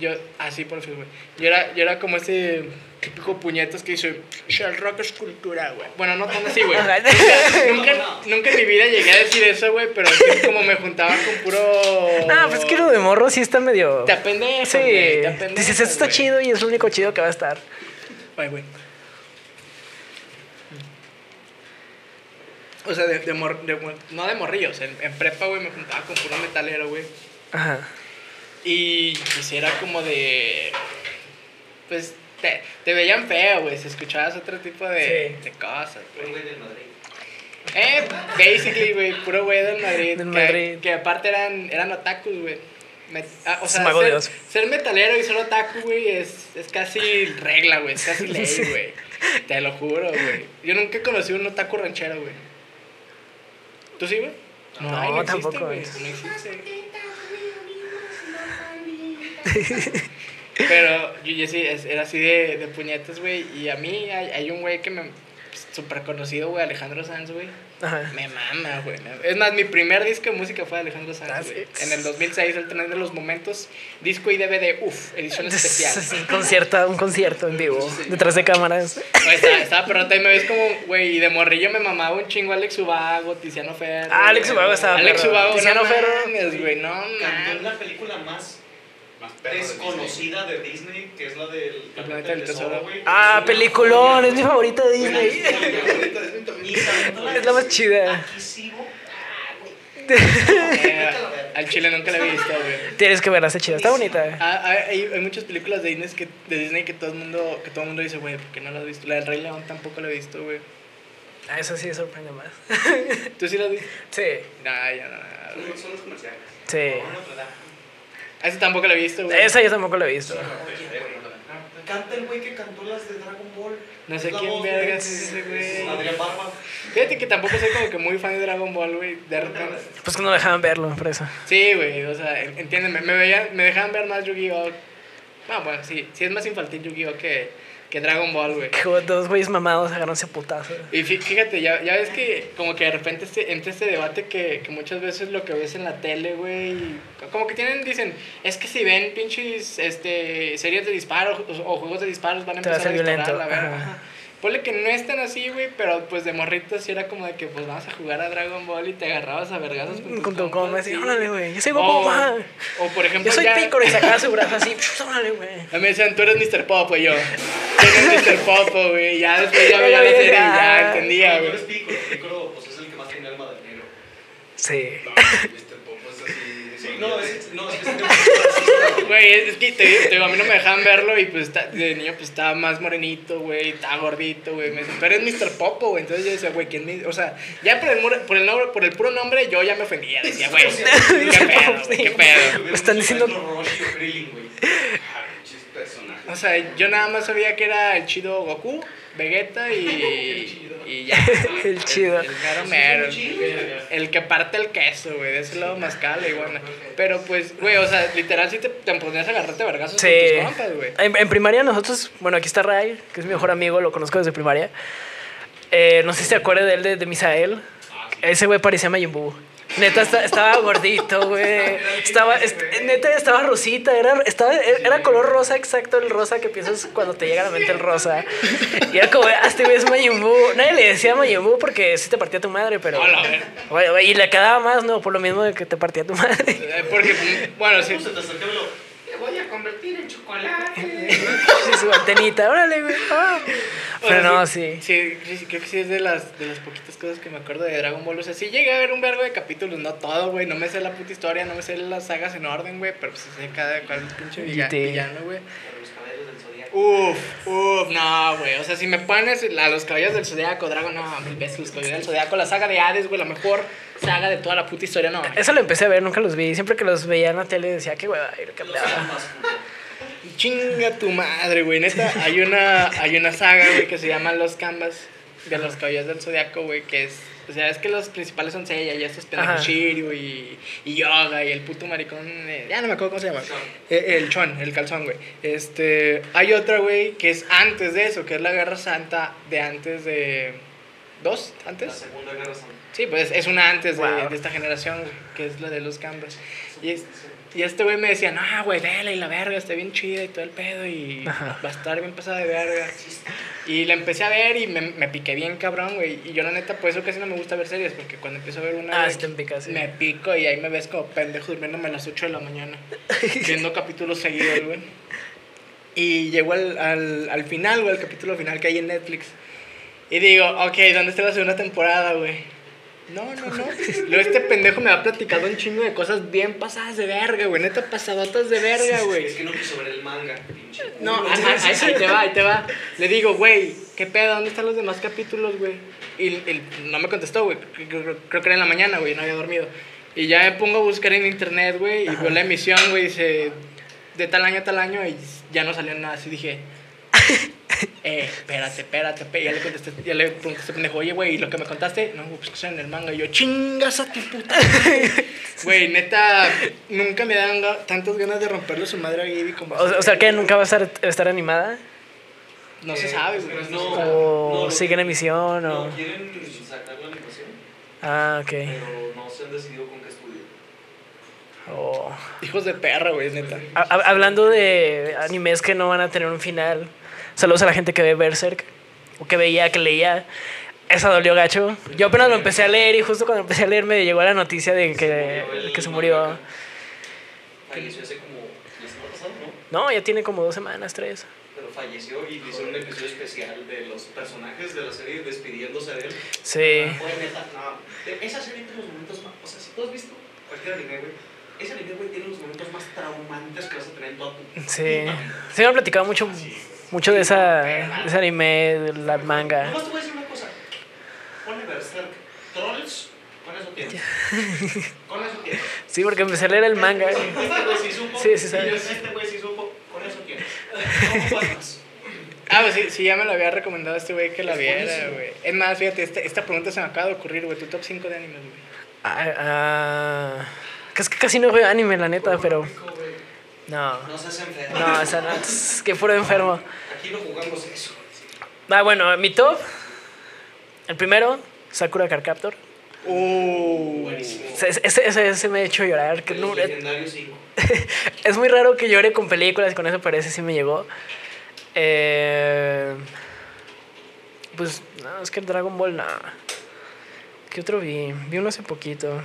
Yo, así por fin, güey. Yo era, yo era como ese típico puñetos que dice, el rock es cultura, güey. Bueno, no tan así, güey. Nunca, nunca en mi vida llegué a decir eso, güey, pero sí como me juntaba con puro. Ah, pues es que lo de morro sí está medio. Te apendejas, Sí. Te apendejas, Dices, esto está chido y es lo único chido que va a estar. Ay, güey. O sea, de, de, mor- de no de morrillos. En, en prepa, güey, me juntaba con puro metalero, güey. Ajá. Y pues era como de. Pues te, te veían feo, güey. Si escuchabas otro tipo de, Sí. de cosas, güey. güey del Madrid. Eh, basically, güey, puro güey del Madrid. Del que, Madrid. que aparte eran, eran otakus, güey. Met- ah, o Es sea, mago de ser, metalero y ser otaku, güey, es, es casi regla, güey. Es casi ley, güey. Te lo juro, güey. Yo nunca he conocido un otaku ranchero, güey. ¿Tú sí, güey? No, Ay, existe, tampoco. No existe. Pero yo, yo sí, era así de, de puñetas, güey. Y a mí hay, hay un güey que me... súper conocido, güey, Alejandro Sanz, güey. Me mama, güey. Es más, mi primer disco de música fue de Alejandro Sanz, Ah, güey. sí. En el 2006, el tren de los momentos, disco y DVD, uff, edición especial. Un concierto, un concierto en vivo, detrás de cámaras. Güey, estaba, estaba perrota y me ves como, güey, y de morrillo me mamaba un chingo Alex Ubago, Tiziano Ferro. Ah, Alex Ubago estaba Alex. Ubago, Tiziano no Ferro. güey, no mames. la película más desconocida de Disney, que es la del planeta del tesoro. güey. Ah, peliculón, es mi favorita de Disney. Es la más chida. Aquí sigo. Eh, al chile nunca la he visto, güey. Tienes que verla, está chida, está bonita. Ah, hay, hay- muchas películas de Disney que, de Disney que todo el mundo que todo el mundo dice, güey, ¿por qué no la has visto? La del Rey León tampoco la he visto, güey. Ah, eso sí sorprende más. ¿Tú sí la has visto? Sí, Nah, ya no. no, güey. Son los comerciales. sí. Esa tampoco la he visto, güey. Esa yo tampoco la he visto. Canta el güey que cantó las de Dragon Ball. No sé quién vergas es ese güey. Adrián Barba. Fíjate que tampoco soy como que muy fan de Dragon Ball, güey. De repente. Pues que no dejaban verlo, por eso. Sí, güey, o sea, en- entiéndeme. Me, veían, me dejaban ver más Yu-Gi-Oh! Ah, bueno, sí, sí es más infantil Yu-Gi-Oh! Que, que Dragon Ball, güey. Que dos güeyes mamados agarrándose a putazos. Y fí- fíjate, ya, ya ves que como que de repente este, entra este debate que, que muchas veces lo que ves en la tele, güey, como que tienen, dicen, es que si ven pinches este, series de disparos o, o juegos de disparos van a a empezar a, ser disparar, la verga. Ponle que no es tan así, güey, pero pues de morritos sí era como de que pues vamos a jugar a Dragon Ball y te agarrabas a vergazos con, Con tu compa, sí. así, órale, güey. Yo soy Goku, o por ejemplo, Yo soy ya- Piccolo y sacaba su brazo así, órale, güey. a mí me decían, tú eres Mr. Popo, y yo. ¿Quién es Mr. Popo, güey? Ya después ya veía la serie y ya. entendía, güey. eres Piccolo. Piccolo, pues es el que más tiene alma de negro. Sí. No, es, no, es que es Güey, es que te, digo- te digo, a mí no me dejaban verlo y pues está- de niño pues estaba más morenito, güey, estaba gordito, güey. Me tú eres Mr. Popo, güey. Entonces yo decía, güey, ¿quién me...? O sea, ya por el, por el, nombre, por el puro nombre yo ya me ofendía. Decía, güey, qué pedo, güey, qué pedo. Me están diciendo-. Ah. O sea, yo nada más sabía que era el chido Goku, Vegeta y... y ya. El chido. El mero mero. El, el que parte el queso, güey. De ese lado mascala y bueno. Pero pues, güey, o sea, literal sí te, te ponías a agarrarte vergazos Sí. con tus compas, güey. En, en primaria nosotros, bueno, aquí está Ray, que es mi mejor amigo, lo conozco desde primaria. Eh, no sé si se acuerda de él, de, de Misael. Ese güey parecía Majin Buu. Neta, esta- estaba gordito, güey. Estaba, est- neta, estaba rosita. Era, estaba, era color rosa exacto, el rosa que piensas cuando te llega a la mente el rosa. Y era como, este güey es Majin Buu. Nadie le decía Majin Buu porque sí te partía tu madre, pero... Hola, güey. Y le quedaba más, ¿no? Por lo mismo de que te partía tu madre. Eh, Porque, bueno, sí. ¿Cómo se te Te voy a convertir en chocolate. Sí, su antenita, órale, güey. ah. Pero no, sí. Sí, sí, sí, creo que sí es de las, de las poquitas cosas que me acuerdo de Dragon Ball. O sea, sí llegué a ver un vergo de capítulos, no todo, güey. No me sé la puta historia, no me sé las sagas en orden, güey. Pero pues sé cada cual pinche villano, güey. Los del zodiaco. Uf, uf, no, güey. O sea, si me pones a los caballos del Zodiaco, Dragon, no, mil veces los caballos del Zodiaco, la saga de Hades, güey, la mejor saga de toda la puta historia, no. Eso lo empecé a ver, nunca los vi. Siempre que los veía en la tele decía que hueva, puto. Chinga tu madre, güey. Neta, hay una, hay una saga, güey, que se llama Los Canvas de los caballos del Zodiaco, güey, que es. O sea, es que los principales son Seiya y estos pendejos. Shiryu y, y Yoga y el puto maricón. eh, ya no me acuerdo cómo se llama. Eh, el Chon, el calzón, güey. Este. Hay otra, güey, que es antes de eso, que es la Guerra Santa de antes de. ¿Dos? La ¿Antes? segunda guerra santa. Sí, pues es una antes de, Wow. de esta generación, güey, que es la de los Canvas. Y, es- y este güey me decía, no, güey, vela y la verga, está bien chida y todo el pedo y Ajá. va a estar bien pasada de verga. Y la empecé a ver y me, me piqué bien cabrón, güey. Y yo la neta, por eso casi no me gusta ver series, porque cuando empiezo a ver una, Ah, te picas, sí. me pico y ahí me ves como pendejo durmiéndome a las 8 de la mañana, viendo capítulos seguidos, güey. Y llegó al, al, al final, güey, al capítulo final que hay en Netflix. Y digo, ok, ¿dónde está la segunda temporada, güey? No, no, no. Luego este pendejo me ha platicado un chingo de cosas bien pasadas de verga, güey. Neta, pasadotas de verga, güey. Es que no quiso ver el manga, pinche. No, ahí, ahí- ahí te va, ahí te va. Le digo, güey, ¿qué pedo? ¿Dónde están los demás capítulos, güey? Y, y no me contestó, güey. Creo, creo- creo que era en la mañana, güey, no había dormido. Y ya me pongo a buscar en internet, güey, y veo la emisión, güey, dice de tal año a tal año y ya no salió nada. Así dije, eh, espérate, espérate, espérate. Ya le contesté, ya le pregunté a este pendejo, oye, güey, ¿y lo que me contaste? No, pues que en el manga. Y yo, chingas a tu puta. madre". Güey, neta, nunca me dan tantas ganas de romperle su madre a Gibby como. O, o sea que nunca va a estar, estar animada. No se sabe, güey. No, O no, sigue en emisión o... No, quieren sacar la animación, Ah, ok. pero no se han decidido con qué estudio. O- Hijos de perra, güey, neta. Ha- ha- Hablando de animes que no van a tener un final, saludos a la gente que ve Berserk, o que veía, que leía. Esa dolió gacho. Yo apenas lo empecé a leer y justo cuando empecé a leer me llegó la noticia de que, se murió. Falleció hace como la semana pasada, ¿no? No, ya tiene como dos semanas, tres. Pero falleció y hicieron un episodio especial de los personajes de la serie despidiéndose de él. Sí. No. de- Esa serie tiene los momentos más. O sea, si tú has visto cualquier anime, güey, ese anime, güey, tiene los momentos más traumantes que vas a tener en toda tu. Sí. Sí me han platicado mucho, mucho de, esa, de ese anime, de la manga. Nomás te voy a decir una cosa. Ponle Berserk. Trolls, con eso tienes. Con eso tienes. Sí, porque empecé a leer el manga. Este güey sí supo. Sí, sí sabe. y Este güey sí supo. Con eso tienes. Ah, pues sí, sí, ya me lo había recomendado este güey que la Es viera, güey. Es más, fíjate, este- esta pregunta se me acaba de ocurrir, güey. Tu top 5 de animes, güey. Ah, ah, es que casi no veo anime, la neta, pero... No. No seas enfermo. No, o sea, no, que puro enfermo. Aquí no jugamos eso. Ah, bueno, mi top. El primero, Sakura Card Captor. Uh, Buenísimo. Ese, ese, ese- ese me ha hecho llorar. Que no- 5. es muy raro que llore con películas y con eso parece sí me llegó. Eh, pues, no, es que Dragon Ball, no. ¿Qué otro vi? Vi uno hace poquito.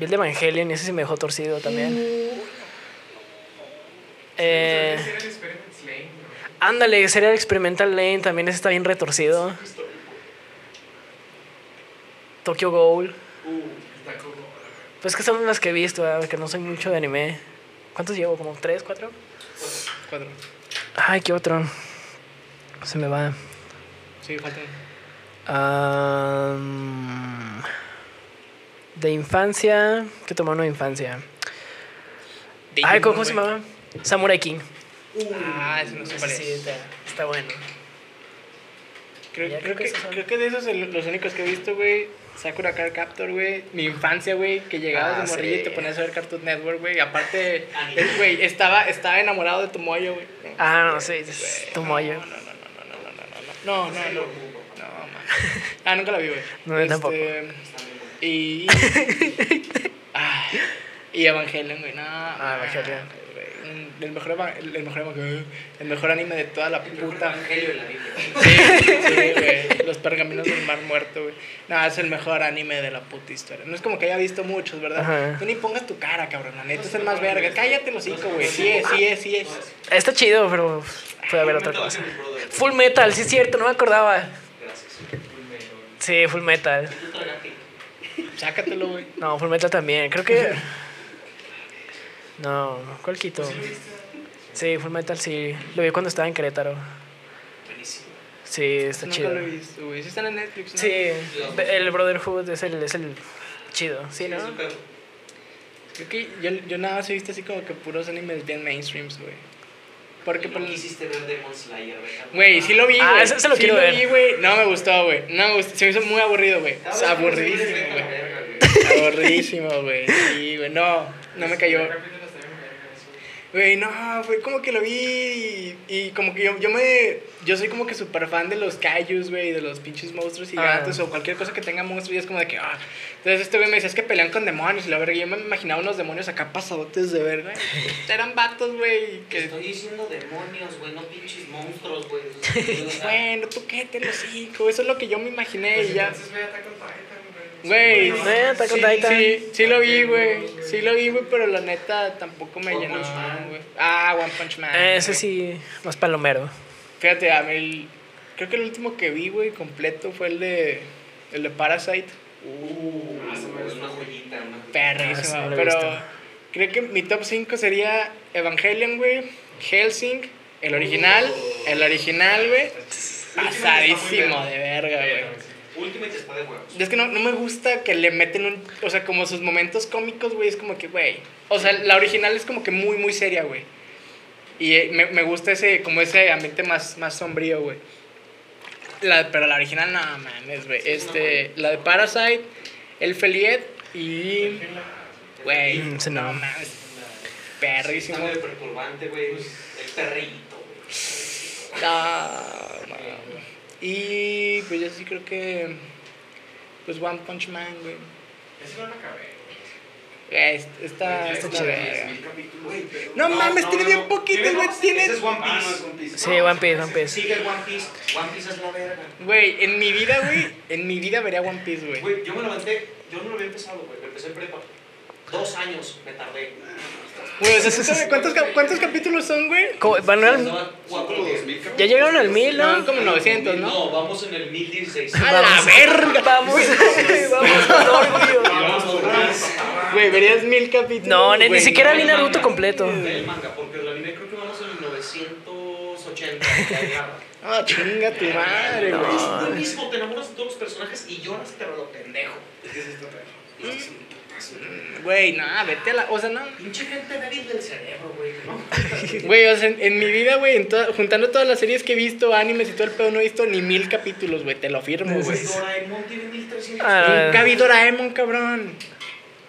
Vi el de Evangelion y ese sí me dejó torcido también. Eh, Lane, ¿no? ándale, sería el Experimental Lane, también ese está bien retorcido. Tokyo Ghoul. Pues que son las que he visto, ¿verdad? que no soy mucho de anime. ¿Cuántos llevo? ¿Como tres, cuatro? cuatro. Ay, ¿qué otro? Se me va. Sí, faltan. Am, de infancia. ¿Qué tomó de infancia? Ay, ¿cómo, se llamaba? Samurai King. Ah, ese no sé cuál sí, es. está, está bueno. Creo, creo, creo que creo que de esos los únicos que he visto, güey. Sakura Card Captor, güey. Mi infancia, güey. Que llegabas Ah, de morrillo sí. y te ponías a ver Cartoon Network, güey. Aparte, eh, güey, estaba, estaba enamorado de tu mollo, güey. Ah, no, sí, tu no, mollo. No, no, no, no, no, no, no, no, no, no, no, no, no, man. Ah, nunca la vi, güey. No, tampoco. Y. Ay, y Evangelion, güey. No, Ah, Evangelion. güey. El mejor, el, el mejor, el mejor anime de toda la puta. Evangelio de la Biblia. Sí, sí, güey. Los pergaminos del mar muerto, güey. No, es el mejor anime de la puta historia. No es como que haya visto muchos, ¿verdad? Ajá. Tú ni pongas tu cara, cabrón. La neta es el más verga. Cállate los hocico, güey. Sí es, sí es, sí es. Está chido, pero puede haber otra cosa. Full Metal, sí es cierto, no me acordaba. Gracias. Sí, Full Metal. Sácatelo, güey. No, Full Metal también. Creo que. No, ¿cuál quito? Sí, Full Metal sí. Lo vi cuando estaba en Querétaro. Buenísimo. Sí, está Nunca chido. lo he visto, güey. Sí están en Netflix, ¿no? Sí, el Brotherhood es el, es el chido, ¿sí, no? Creo que yo, yo nada más he visto así como que puros animes bien mainstreams, güey. Porque ¿No por quisiste ver Demon Slayer. Güey, sí lo vi, güey. Ah, ese- ese lo sí quiero lo ver. vi, güey. No me gustó, güey. No me gustó. Se me hizo muy aburrido, güey. O sea, aburridísimo, güey. Aburridísimo, güey. Sí, güey. No, no me cayó. Capítulos también me verga eso. Güey, no, fue como que lo vi y, y como que yo, yo me... Yo soy como que súper fan de los kaijus, güey, de los pinches monstruos gigantes Ah. o cualquier cosa que tenga monstruos y es como de que, ah... Entonces este güey me decía, es que pelean con demonios y la verga, yo me imaginaba unos demonios acá pasadotes de verga. Eran vatos, güey, Te que... estoy diciendo demonios, güey, no pinches monstruos, güey. Bueno, tú qué te lo hijo, eso es lo que yo me imaginé y ya... Entonces Güey, Sí, sí, sí, sí lo vi, güey. Sí lo vi, güey, pero la neta tampoco me One llenó, güey. Ah, One Punch Man. Ese güey. sí, más palomero. Fíjate, a mí, el- creo que el último que vi, güey, completo fue el de, el de Parasite. Uh, es una joyita, una joyita. Perrísimo, Ah, pero creo que mi top 5 sería Evangelion, güey, Helsing, el original, el original, güey, pasadísimo de verga, güey. Ultimate está de huevos. Es que no, no me gusta que le meten un. O sea, como sus momentos cómicos, güey, es como que, güey. O sea, la original es como que muy, muy seria, güey. Y eh, me, me gusta ese, como ese ambiente más, más sombrío, güey. La, pero la original, no mames, güey. Este, la de Parasite, el Feliet y. Güey, Mm, no. mames. Perrísimo. Perturbante, güey. El perrito, güey. Ah. Y pues yo sí creo que. Pues One Punch Man, güey. Ese no lo acabé. Es- Está, Güey, está tiene verga. 10.000 capítulos. Güey, pero- No mames, tiene bien poquito, güey. Tiene. Ese es One Ah, no, Piece. es One Piece. Sí, One Piece, One Piece. Sigue el One Piece. One Piece es la verga. Güey, en mi vida, güey. En mi vida vería One Piece, güey. Güey, yo me levanté, yo no lo había empezado, güey. Empecé en prepa. Dos años me tardé. Güey, o sea, ¿tú sabes cuántos, cuántos capítulos son, güey? Van al- Son cuatro como días. 2.000 capítulos. ya llegaron al mil, No, ¿no? como 900, ¿no? No, vamos en el 1016. ¡A la verga! Vamos, vamos con orgullo. Y vamos por más. Güey, verías mil capítulos. No, ni, ni güey. siquiera vi Naruto completo. Del manga, porque el anime creo que vamos en el 980. ya llegaba. Ah, chinga tu madre, güey. Es buenísimo, te enamoras de todos los personajes y lloras, pero lo pendejo. Es que está perro. Es putazo. Güey, no, vete a la. O sea, no. Pinche gente débil del cerebro, güey. ¿no? Güey, o sea, en, en mi vida, güey, en toda- juntando todas las series que he visto, animes y todo el pedo, no he visto ni mil capítulos, güey, te lo firmo, güey. Doraemon tiene 1300. Ah, Nunca vi Doraemon, cabrón.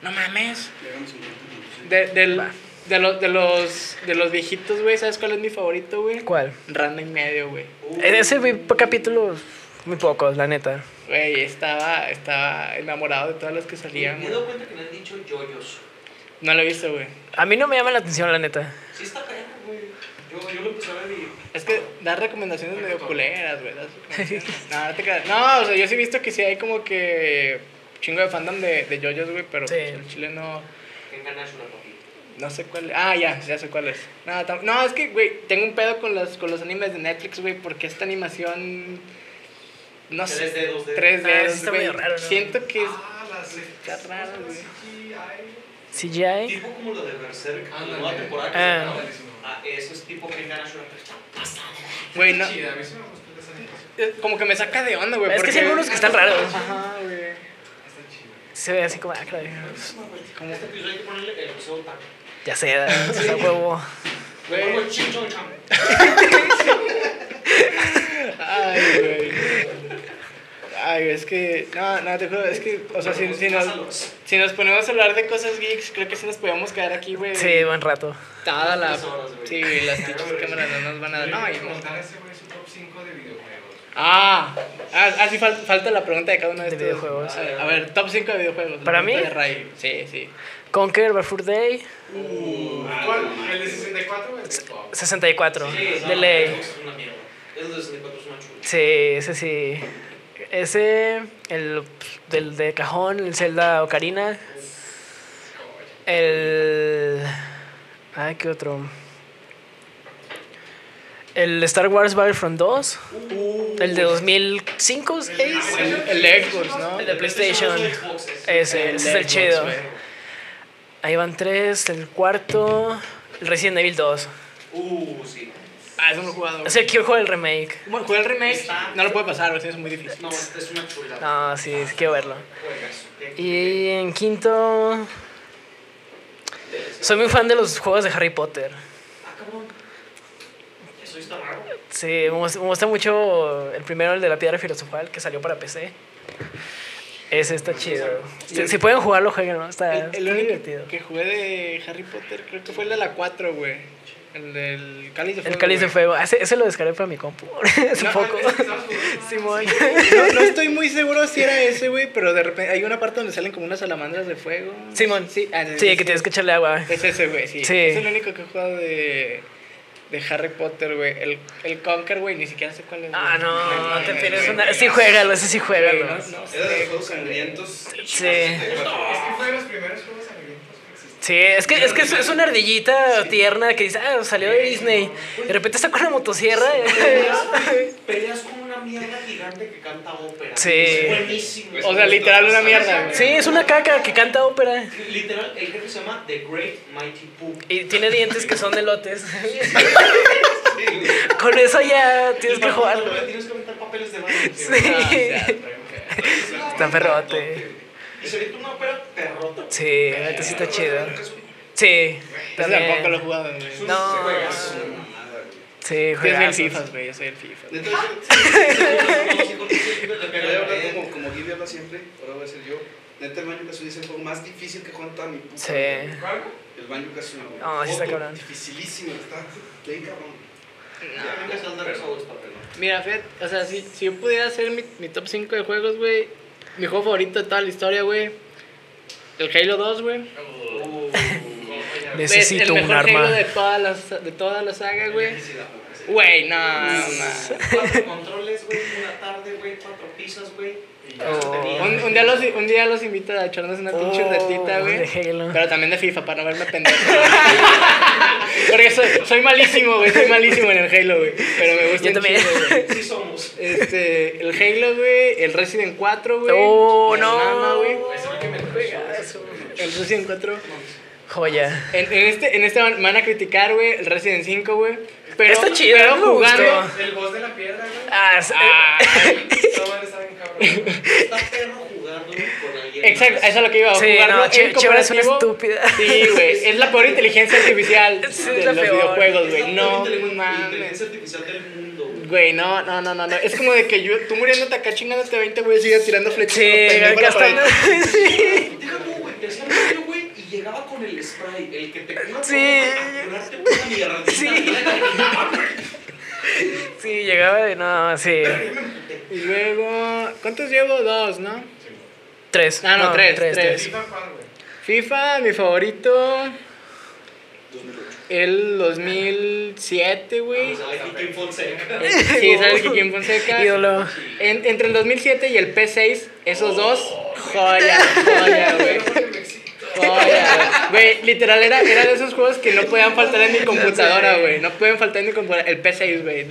No mames. Llevamos 50 minutos. De, del, de, los, de, los, de los viejitos, güey, ¿sabes cuál es mi favorito, güey? ¿Cuál? Randa y medio, güey. En ese vi po- capítulos muy pocos, la neta. Güey, estaba, estaba enamorado de todas las que salían, Me he dado cuenta que me han dicho yoyos. No lo he visto, güey. A mí no me llama la atención, la neta. Sí está güey. Yo, yo lo empecé a ver y... Es que dar recomendaciones medio culeras, güey. No, no te creas. No, o sea, yo sí he visto que sí hay como que chingo de fandom de, de JoJo's, güey, pero Sí. pues, el chile no, no sé cuál es. Ah, ya, ya sé cuál es. No, tam- no, es que, güey, tengo un pedo con los, con los animes de Netflix, güey, porque esta animación... No sé. Tres dedos de... 3 Ah, sí dedos, está güey. medio raro, ¿no? Siento que es... Ah, las Está raro, güey. CGI. Tipo como lo de Berserk, la Ándale. nueva temporada que Ah. se acaba. buenísimo. Ah, eso es tipo que pasada. Güey, no, Chida, a mí sí me gustó esa animación. eh, como que me saca de onda, güey. Es que hay algunos que están raros. Ajá, güey. Se ve así como, ah, claro. Como- Este que. Ya sé, sea, huevo. Güey. Ay, güey. Ay, es que. No, no, te juro, es que. O sea, si, si, nos, si nos ponemos a hablar de cosas geeks, creo que sí nos podemos quedar aquí, güey. Sí, buen rato. Toda la. Sí, güey, las pinches cámaras no nos van a dar. No, le y quiero no. preguntar a ese güey su top 5 de videojuegos. Ah, ah, ah, sí, fal- falta la pregunta de cada uno de, De estos. videojuegos. A, ver, top 5 de videojuegos. ¿Para mí? de Ray. Sí, sí. Conquer, Before Day, ¿Cuál? ¿El de 64 o el de Xbox? 64. Sí, no, De ley. Es una mierda. El de 64 es una chula. Sí, ese sí. Ese, el del de cajón, el Zelda Ocarina. El. Ay, ¿qué otro? El Star Wars Battlefront 2. El de 2005, 6. El, el Xbox, ¿no? El de PlayStation. Ese. Ese, es el chido. Ahí van tres. El cuarto. El Resident Evil 2. Uh, sí. Ah, eso no he jugado. güey. Es el quiero jugar el remake. Bueno, jugué el remake. Está- No lo puede pasar, es muy difícil. No, es una chula. No, sí, sí quiero verlo. Juegas. Y en quinto. Soy muy fan de los juegos de Harry Potter. Ah, cabrón. Eso está raro. Sí, me gusta, me gusta mucho el primero, el de la piedra filosofal, que salió para PC. Ese está chido. Si, si pueden jugarlo, jueguenlo. Está, El, el único divertido. que jugué de Harry Potter creo que fue el de la 4, güey. El del Cáliz de Fuego. El cáliz de fuego. Ah, Ese, ese lo descargué para mi compu. Hace No, poco. Simón. No, no estoy muy seguro si era ese, güey, pero de repente hay una parte donde salen como unas salamandras de fuego. Simón. Sí, ah, Sí, que tienes que echarle agua. Es ese, güey, sí. Sí. Es el único que he jugado de, de Harry Potter, güey. El, el Conker, güey, ni siquiera sé cuál es. Ah, güey. no, no te pierdes una. Sí, juégalo, ese sí, juégalo. no, no sé. Era de los juegos sangrientos. Sí. Es que fue de los primeros juegos sangrientos. Sí, es que, es que es, es una ardillita tierna que dice, ah, salió de Disney. De repente está con la motosierra. Peleas con una mierda gigante que canta ópera. Sí. Es buenísimo. O sea, literal una mierda. Sí, es una caca que canta ópera. Literal, el jefe se llama The Great Mighty Pooh. Y tiene dientes que son de lotes. Con eso ya tienes que jugarlo. Tienes que aventar papeles de baño. Sí. Está perrote. Y se avienta una ópera perrota. Sí, neta sí está chido. Sí, tampoco lo he jugado, güey. No. Mamada, güey. Sí, Yo soy el. FIFA, güey, yo soy el FIFA. Hablar como, como Gibby habla siempre, ahora voy a ser yo. Neta, el Banjo Kazooie es el juego más difícil que en toda mi puta Sí. El Banjo Kazooie, güey. No, sí está cabrón. Dificilísimo, está bien cabrón. Mira, Fed, o sea, si, si yo pudiera hacer mi, mi top 5 de juegos, güey, mi juego favorito de toda la historia, güey, el Halo 2, güey. Necesito el un mejor arma. Halo de toda la, de toda la saga, güey. Güey, no, no. Cuatro controles, güey, una tarde, güey, cuatro pizzas, güey. Oh. tenía. Un, un día los, un día los invito a echarnos una pinche Oh, retita, güey. de Halo. Pero también de FIFA, para no verme pendejo. Porque soy, soy malísimo, güey. Soy malísimo en el Halo, güey. Pero me gusta Yo también. Sí somos. Este, el Halo, güey. El Resident 4, güey. Oh, no. güey. El Resident 4. Joya. En, en este, en este van van a criticar, güey, el Resident 5, güey. Pero, Está chido, pero me jugando. gustó. El boss de la piedra, güey. Ah, es- Ay, No, man, está bien cabrón. Está perro jugando con alguien. Exacto, eso es lo que iba a Sí, jugarlo no, Cheva es una estúpida. Sí, güey, es la peor inteligencia artificial Sí, de los peor. videojuegos, güey. No mames. inteligencia artificial del mundo, güey. Güey, no, no, no, no, no. Es como de que yo, tú muriéndote acá chingándote 20, güey, sigues tirando flechas. Sí, gastando. Sí. Deja tú, güey, te hacía güey, y llegaba con el spray, el que te cura Sí. Sí. Sí, llegaba de. No, sí. Y luego, ¿cuántos llevo? Dos, ¿no? Tres. Ah, no, tres, tres. tres. FIFA. FIFA, mi favorito. El 2007, güey. Ay, Kikín Fonseca. Sí, ¿sabes que quién Fonseca? Ídolo. En- entre el 2007 y el P6, esos dos, joya, joya, güey. Güey. Literal, era, era de esos juegos que no podían faltar en mi computadora, güey. No pueden faltar en mi computadora. El P6, güey.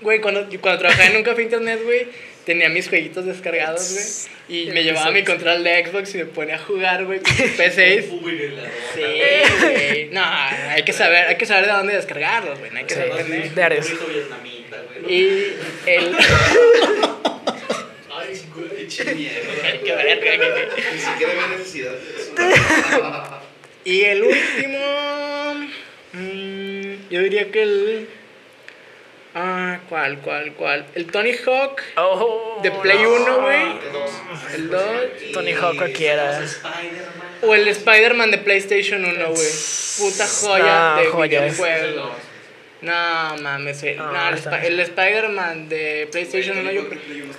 Güey, cuando, cuando trabajaba en un café internet, güey, tenía mis jueguitos descargados, güey. Y me llevaba mi control de Xbox y me ponía a jugar, güey, con mi P6. Uy, la Sí, güey. No, hay que saber, hay que saber de dónde descargarlos, güey. No hay que Sí. ser pendejo. De Ares. Burrito vietnamita, güey. Y el. Ay, güey, Qué verga, Ni siquiera había necesidad de eso. Y el último. mm, yo diría que el. Ah, ¿cuál, cuál, cuál? El Tony Hawk Oh, de Play no. 1, güey. El 2. Tony Hawk cualquiera. O el Spider-Man de PlayStation 1, güey. Puta joya No, de joya es. videojuego. No, mames. No, No, el, Sp- el Spider-Man de PlayStation 1 yo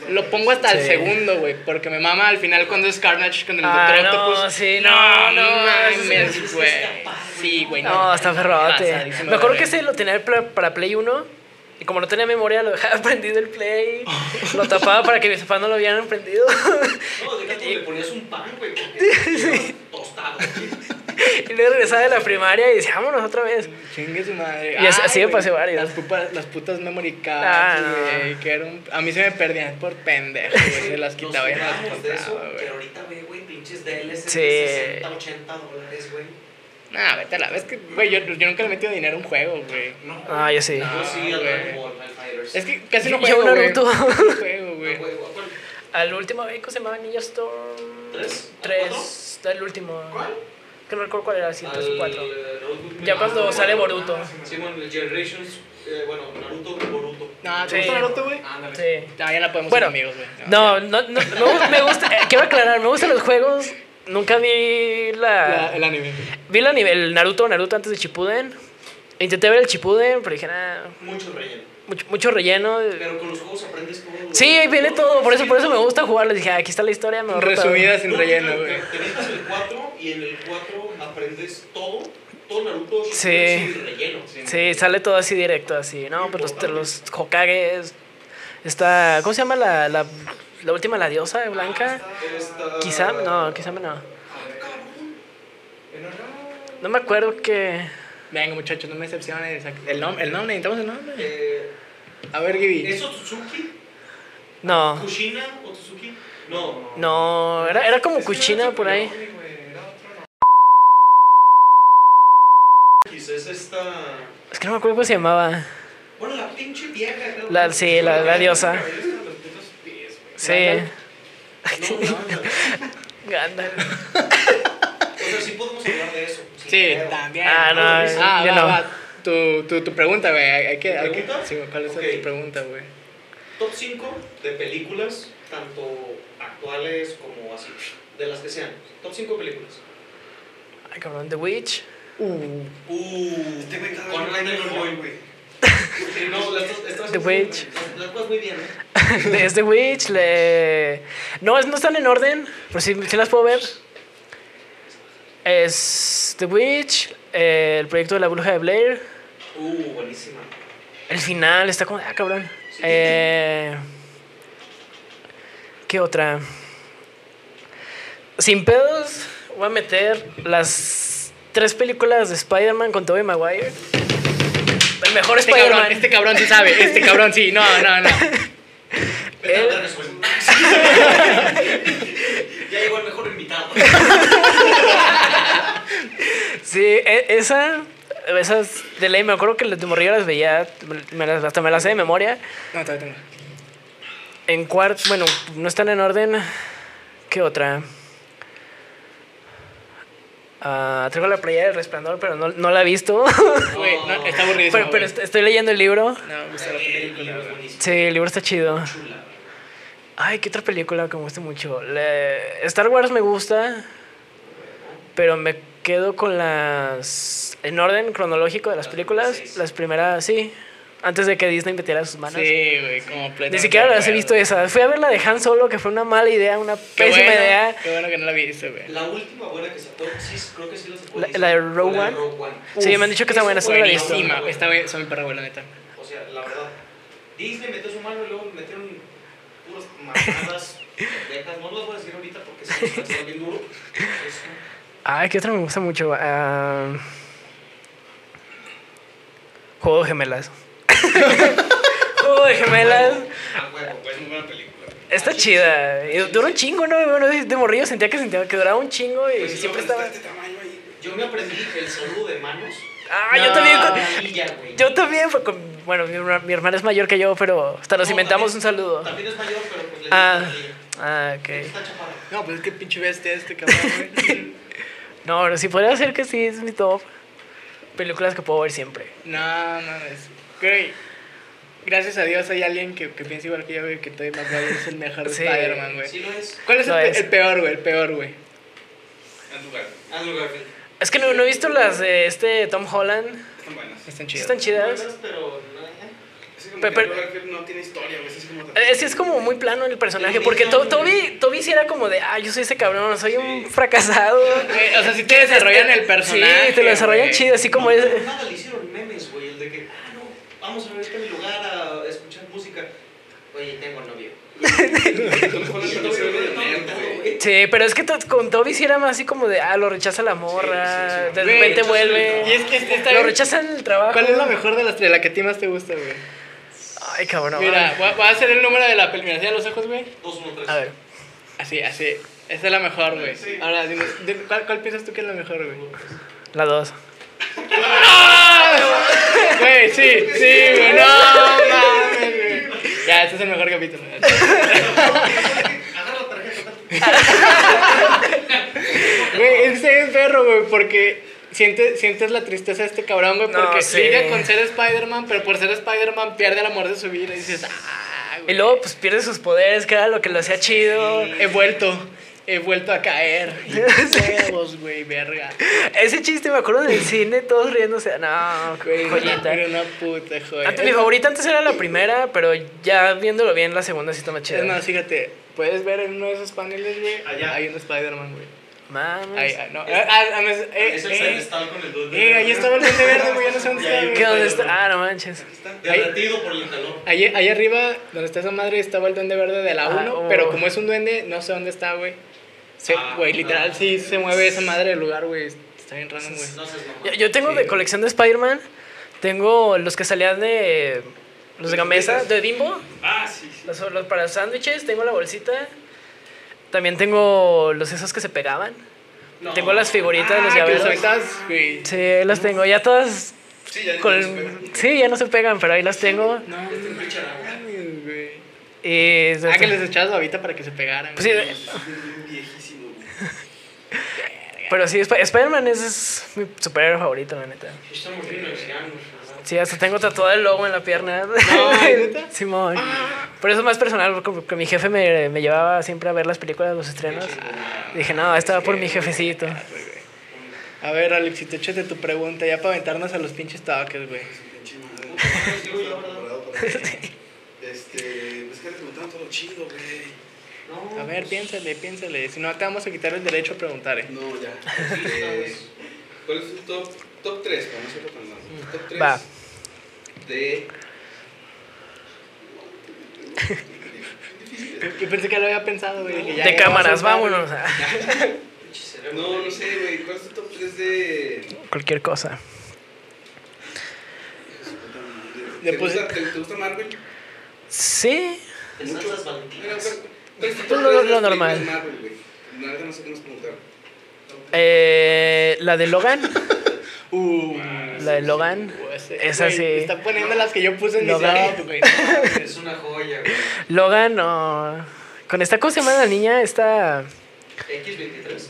lo pongo hasta el Sí. segundo, güey. Porque me mama al final cuando es Carnage con el Ah, Doctor no, Octopus. sí, no, no, mames, güey. Sí, güey. No, está ferrote. Pasadísimo Me acuerdo de que ese lo tenía para, para Play 1. Y como no tenía memoria, lo dejaba prendido el Play. Lo tapaba para que mis papás no lo vieran prendido. No, deja tú, le ponías un pan, güey, estaba tostado. y luego regresaba de la primaria y decía, vámonos otra vez. Chingue su madre. Y así- Ay, así me pasé varios. Las, pupa- las putas memory cards, Ah, no. Que era un- A mí se me perdían por pendejo, güey. Se las quitaba y no las compraba, güey. pero ahorita ve, güey, pinches DLC Sí. de 60, 80 dólares, güey. Nah, vete a la vez que, güey, yo, yo nunca le he metido dinero a un juego, güey. Ah, yo sí. Yo sí, al. Es que casi no Yo juego, güey. Naruto. No juego, güey. Al último beco se llamaba Ninja Storm. ¿Tres? Tres. El último. ¿Cuál? Que no recuerdo cuál era, si o cuatro. Al, eh, Naruto- Ya cuando sale Boruto. Sí, bueno, el Generations, eh, bueno, Naruto y Boruto. No, ¿te Sí. gusta Naruto, güey? Ándale. Sí. No, ya no podemos Bueno, ser amigos, güey. No, no, no, me gusta, me gusta eh, quiero aclarar, me gustan los juegos. Nunca vi la. La- el anime. Vi la nivel, el Naruto, Naruto antes de Shippuden. Intenté ver el Shippuden, pero dije, nada, Mucho relleno. Mucho, mucho relleno. Pero con los juegos aprendes todo. güey. Sí, ahí viene todo, por eso, por eso me gusta jugarles. Dije, ah, aquí está la historia, me. Resumida sin No, relleno, te- güey. Te metes el 4 y en el 4 aprendes todo. Todo Naruto Sí. sin relleno. Sí, sale todo así directo, así, ¿no? Pues los, los Hokages. Está. ¿Cómo se llama la, la, la última, la diosa blanca? Esta- Quizá, no, quizá no. No me acuerdo que. Venga, muchachos, no me decepciones. El nombre, el nombre, necesitamos el nombre. Eh, A ver, Gibi. ¿Es Otsutsuki? No, ¿Kushina? ¿Otsutsuki? No. no, era, era como Kuchina por ahí. Quizás es esta. Es que no me acuerdo cómo se llamaba. Bueno, la pinche vieja. La, sí, la, la diosa. Sí. No, Sí, también. Ah, no, Ah, yo va, no. va. Tu, tu, tu pregunta, güey. Hay que, hay que, sí, ¿Cuál es Ok. tu pregunta, güey? Top 5 de películas, tanto actuales como así, de las que sean. Top 5 películas. Ay, cabrón, The Witch. Uh. Uh, Este güey cada con vez Ryan mejor, Boy, güey. Sí, no, las estas The Witch. Las- muy bien, ¿eh? de The Witch, le... No, es- no están en orden, pero sí, sí las puedo ver. Es The Witch, eh, el proyecto de la bruja de Blair. Uh, buenísima. El final está como... Ah, cabrón. Eh, ¿Qué otra? Sin pedos, voy a meter las tres películas de Spider-Man con Tobey Maguire. El mejor Este cabrón, Spider-Man. este cabrón sí sabe. Este cabrón sí. No, no, no. Resumen. ya llegó el mejor invitado. Sí, e- esa... Esas de ley, me acuerdo que las de morrillo las veía, me las- hasta me las sé de memoria. No, todavía tengo. En cuarto, bueno, no están en orden. ¿Qué otra? Ah, traigo la playa del resplandor, pero no, no la he visto. Güey, no, está aburridísimo. pero pero est- estoy leyendo el libro. No, me gusta la película. Sí, el libro está chido. Chula. Ay, ¿qué otra película que me gusta mucho? Le- Star Wars me gusta, pero me quedo con las... En orden cronológico de las películas, las primeras, sí. Antes de que Disney metiera sus manos. Sí, güey, completamente. Ni siquiera las he visto esas. Fui a ver la de Han Solo, que fue una mala idea, una Qué pésima bueno, idea. Qué bueno que no la viste, güey. La última buena que sacó, sí, creo que sí la sacó. La- la de Rogue One. One. Sí, me han dicho que está Esa buena. Buenísima. Está bien, son mi perra, güey, la neta. O sea, la verdad. Disney metió su mano y luego metieron puras mamadas. No las voy a decir ahorita porque se me cancela bien duro. Eso. Ay, ¿qué otra me gusta mucho? Ah, Juego de gemelas. Juego de gemelas. Ah, huevo, pues, muy buena película. Está chida. Y Duró un chingo, ¿no? Bueno, de morrillo sentía que, sentía que duraba un chingo y Pues, siempre estaba... Este tamaño ahí. Yo me aprendí el saludo de manos. Ah, yo también... con-. Yo también, fue con- bueno, mi, mi hermana es mayor que yo, pero hasta nos No, inventamos un saludo. También es mayor, pero pues le Ah, ah, ok. Está. No, pues es que pinche bestia este cabrón, güey. No, pero sí podría ser que sí, es mi top. Películas que puedo ver siempre. No, no, es. Güey. Gracias a Dios hay alguien que, que piensa igual que yo, güey, que Tobey Maguire es el mejor Sí. Spider-Man, güey. Sí lo es. ¿Cuál es el, es. el peor, güey? El peor, güey. Andrew Garfield. Es que no, no he visto las de este Tom Holland. Están buenas. Están chidas. están chidas. Buenas, pero no. Es como Pero- que pero- no tiene historia, güey. Es como... Eh, Es que es como muy plano el personaje, porque to- Toby, Toby sí era como de, ah, yo soy ese cabrón, soy un fracasado. O sea, si te desarrollan el personaje. Sí, te lo desarrollan güey. chido, así como No, es. nada le hicieron memes, güey. El de que, ah, no, vamos a a mi lugar a escuchar música. Oye, tengo novio. De. Sí, pero es que con Toby sí era más así como de, ah, lo rechaza la morra, de Güey, repente rechaza vuelve. Y es que está Lo rechazan en el trabajo. ¿Cuál es la mejor de las tres? La que a ti más te gusta, güey. Ay, cabrón. Mira, voy a, voy a hacer el número de la película. ¿Mira los ojos, güey? 2, 1, 3. A ver, Así, así. Esa es la mejor, güey. Sí. Ahora, dime, dime, ¿cuál, ¿cuál piensas tú que es la mejor, güey? la dos. Güey, sí, sí, güey. No mames, güey. Ya, este es el mejor capítulo. Agarra la tarjeta. Güey, es está bien perro, güey, porque sientes, sientes la tristeza de este cabrón, güey, No, porque sí. lidia con ser Spider-Man, pero por ser Spider-Man pierde el amor de su vida y dices, ah, güey. Y luego, pues pierde sus poderes, que era lo que lo hacía chido. He vuelto, he vuelto a caer. Y huevos, güey, verga. Ese chiste me acuerdo del cine, todos riéndose. No, Güey, joyita. Era una puta joya. Antes, mi favorita antes era la primera, pero ya viéndolo bien, la segunda sí está más chida. más, fíjate, puedes ver en uno de esos paneles, güey, Allá. hay un Spider-Man, güey. Mames. Ahí, ah, no, ah, ah, ah, eh, Es el eh, celestial con el duende. eh, ahí estaba el duende verde, güey, ya no sé dónde está. ¿Qué dónde está? Ah, no manches. Derretido por el calor. Ahí, ahí arriba, donde está esa madre, estaba el duende verde de la Ah, 1, oh. pero como es un duende, no sé dónde está, güey. Ah, Güey, literal, ah. sí se mueve esa madre del lugar, güey. Está bien random, güey. No. Yo, yo tengo Sí. de colección de Spider-Man, tengo los que salían de. Los de Gamesa, de Bimbo, Ah, sí, sí. los, los para sándwiches, tengo la bolsita. También tengo los esos que se pegaban. No. Tengo las figuritas de los Ah, los llaveros. güey. Sí, ahí las tengo. Ya todas. Sí, ya Con, ya se pega. sí, ya no se pegan, pero ahí las tengo. No, mames, güey. Y, Ah, que les echabas babita para que se pegaran. Pues sí, viejísimo, güey. pero sí, Sp- Spider-Man es, es mi superhéroe favorito, la neta. Estamos bien ancianos, ¿verdad? Sí, hasta tengo tatuado el logo en la pierna. ¿neta? Simón. Por eso es más personal, porque mi jefe me, me llevaba siempre a ver las películas, los estrenos. Dije, no, estaba por mi jefecito. A ver, Alexito, échate tu pregunta ya para aventarnos a los pinches toques, güey. Pinche madre. Este, pues que le preguntaron todo chido, güey. No, A ver, piénsale, piénsale. Si no, te vamos a quitar el derecho a preguntar, eh. No, ya. Este, ¿Cuál es tu top, top 3? Para no hacerlo tan largo. Top 3 Va. De. Yo pensé que lo había pensado, güey. De ya cámaras, vámonos a. No, no sé, güey. ¿Cuál es tu top 3 de. cualquier cosa. ¿Te, gusta, te, te gusta Marvel? Sí. De salsas Mira, valentinas. ¿cuál es tu Pues top lo- 3 de lo las normal. Marvel, güey? No sé qué nos preguntaron. Eh, la de Logan. Uh, La de Logan. ese- Esa sí. Está poniendo las que yo puse en mi Logan. güey. Es una joya, güey. Logan, no. Con esta cosa se llama la niña, esta. X23.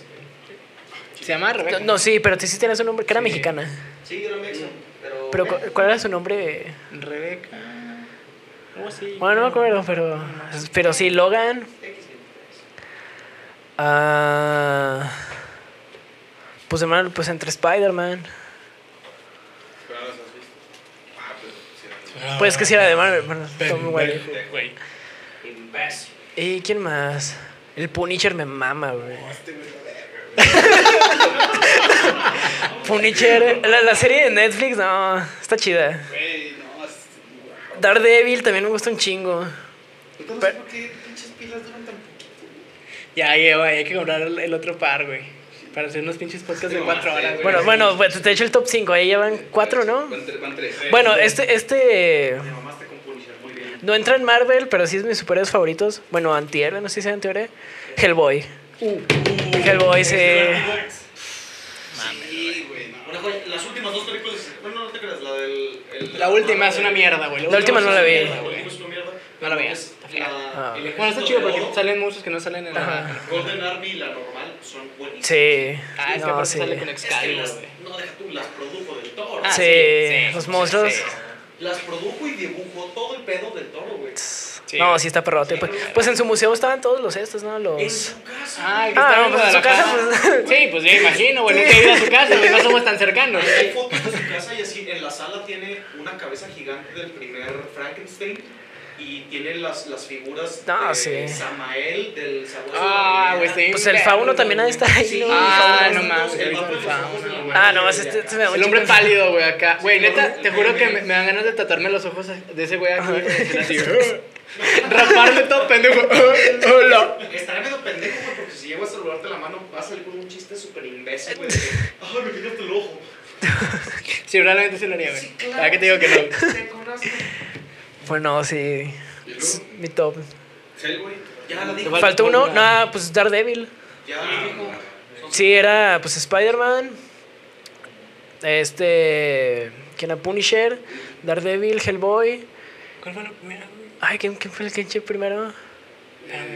Se llama Rebeca. No, sí, pero sí tiene su nombre, que era Sí. mexicana. Sí, era mexa. Pero. Pero cu- ¿cuál era su nombre? Rebeca. Oh, sí. Bueno, no me acuerdo, pero. Pero sí, Logan. X23. Ah. pues hermano, pues entre Spider-Man. Pero no las has visto. Ah, pues Pues que sí era de Marvel. Bueno, Tom güey. Imbécil. ¿Y quién más? El Punisher me mama, güey. Punisher, la, la serie de Netflix, no, está chida. Güey, no, es. Daredevil también me gusta un chingo. Ahorita no sé Pero- por qué pinches pilas duran tan poquito. Ya, ya, güey, hay que comprar el, el otro par, güey. Para hacer unos pinches podcasts de No, cuatro sí, horas, güey. güey. Bueno, bueno, pues te he hecho el top 5, ahí llevan 4, ¿no? Van, tre- van tres. Bueno, este, este no entra en Marvel, pero sí es de mis superhéroes favoritos. Bueno, antihéroe, no sé si sea antihéroe. Hellboy. Hellboy, sí. Sí, güey, no. Las últimas dos películas. Bueno, no te creas, la del. el- La última es una mierda, güey. La última no la vi. La última es una mierda. No la veas. Ah. el Bueno, está chido porque oro, salen muchos que no salen en la. Golden Army y la normal son buenísimas. Sí. Ah, es que No, aparte sí. sale con Es que Excalibur, las, güey. no, deja tú, las produjo del toro. Ah, Sí, sí, los sí, monstruos. sí. Las produjo y dibujó todo el pedo del toro, güey. Sí, no, sí está perrote. Pues, pues en su museo estaban todos los estos, ¿no? En Los. su casa. Ah, que Ah, está no, en pues en su casa, pues. Sí, pues ya imagino, güey. Nunca he ido a su casa, güey. No somos tan cercanos. Hay fotos de su casa y así en la sala tiene una cabeza gigante del primer Frankenstein y tiene las, las figuras No, de sí. Samael del sabueso. Ah, güey, sí. Pues el fauno también ha de estar ahí, Sí, ¿no? Ah, no mames, el fauno. Ah, no, de este, este me da El hombre pálido, güey, acá. Güey, neta, te juro que me, me dan ganas de tatuarme los ojos de ese güey aquí. así. Raparme todo pendejo. Hola. Estaré medio pendejo, güey, porque si llego a saludarte la mano va a salir con un chiste súper imbécil, güey. Ay, me picaste el ojo. Sí, realmente sí lo haría, güey. Sí, claro. ¿Para qué te digo que no? Te conozco. Bueno, sí. Es Mi top. Hellboy. Ya lo dijo. Falta ¿Faltó uno? Nah, pues Daredevil. Ya lo dijo. Sí, era pues Spider-Man. Este. ¿Quién era? Punisher. Daredevil, Hellboy. ¿Cuál fue la primera? Ay, ¿quién, quién fue el que eché primero?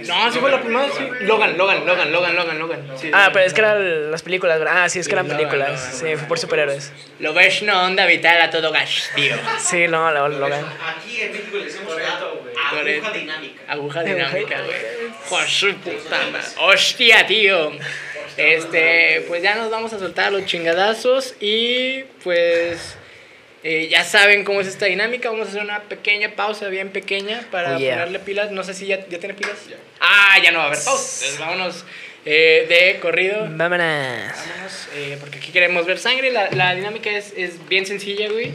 No, sí fue la primera, sí. Logan, Logan, Logan, Logan, Logan, Logan. Sí, Ah, Logan, pero es que eran las películas. ¿verdad? Ah, sí, es que eran Logan, películas. Logan, Sí, Logan. fue por superhéroes. Lo ves no onda vital a todo gas, tío. Sí, no, la- Logan. Aquí en México le decimos Toretto, güey. aguja dinámica. Aguja dinámica, güey. Joder, puta madre. Hostia, tío. Este, pues ya nos vamos a soltar a los chingadazos y pues eh, ya saben cómo es esta dinámica. Vamos a hacer una pequeña pausa, bien pequeña, para Oh, yeah. ponerle pilas. No sé si ya, ya tiene pilas. Ah, ya no va a haber pausa. Entonces vámonos eh, de corrido. Vámonos. Vámonos, eh, porque aquí queremos ver sangre. La, la dinámica es, es bien sencilla, güey.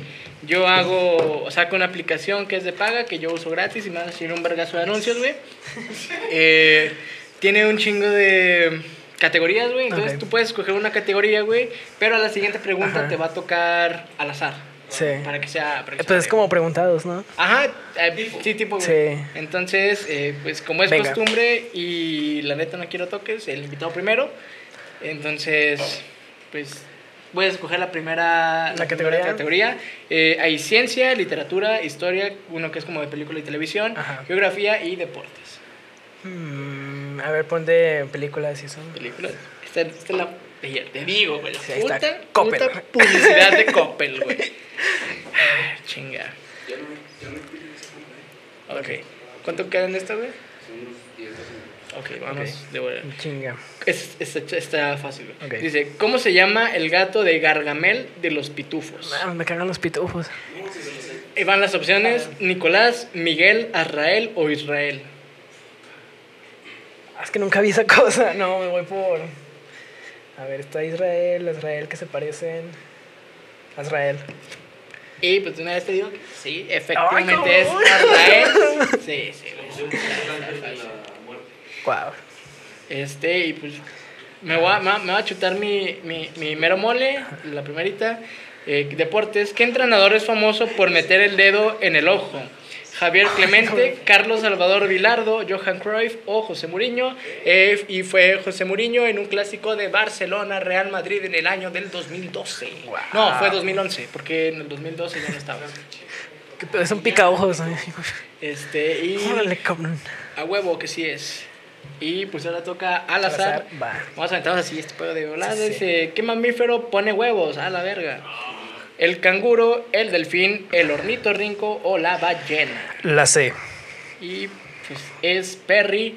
Yo hago, saco una aplicación que es de paga, que yo uso gratis y me van a salir un vergazo de anuncios, güey. Eh, tiene un chingo de categorías, güey. Entonces tú puedes escoger una categoría, güey, pero a la siguiente pregunta Ajá. te va a tocar al azar. Sí. Para que sea... para que Eh, Pues es como preguntados, ¿no? Ajá, eh, sí, tipo. Sí. Entonces, eh, pues como es Venga. costumbre y la neta no quiero toques, el invitado primero. Entonces, pues voy a escoger la primera ¿La primera categoría? categoría. Eh, hay ciencia, literatura, historia, uno que es como de película y televisión, Ajá. geografía y deportes. Mm, a ver, ponte películas y eso. Películas. Esta, esta es la... Te digo, güey. Sí, ahí está. puta, Coppel. puta publicidad de Coppel, güey. Ay, chinga. Ya no, ya no madre. Ok. ¿Cuánto queda en esta, güey? Son unos 10 12 Ok, vamos de vuelta. Chinga. Es, es- está fácil. güey. Dice, ¿cómo se llama el gato de Gargamel de los pitufos? Ah, me cagan los pitufos. No, sí, se lo sé. Y van las opciones: Nicolás, Miguel, Azrael o Israel. Ah, Es que nunca vi esa cosa. No, me voy por. A ver, está Israel, Israel que se parecen. Azrael. Y pues de una vez te digo que sí, efectivamente es. Azrael. Sí, sí. Wow. Este, y pues me voy a, me, va- me voy a chutar mi, mi, mi mero mole, la primerita. Eh, deportes. ¿Qué entrenador es famoso por meter el dedo en el ojo? Javier Clemente, Carlos Salvador Vilardo, Johan Cruyff o José Mourinho. Eh, y fue José Mourinho en un clásico de Barcelona, Real Madrid en el año del 2012. No, fue 2011, porque en el 2012 ya no estaba. Es un picaojos. Este, y Órale, cabrón. a huevo que sí es. Y pues ahora toca al Al azar. azar, va. Vamos a aventarnos así este pedo de volada. Sí, sí. Dice, ¿qué mamífero pone huevos? A la verga. El canguro, el delfín, el ornitorrinco o la ballena. La C. Y pues es Perry,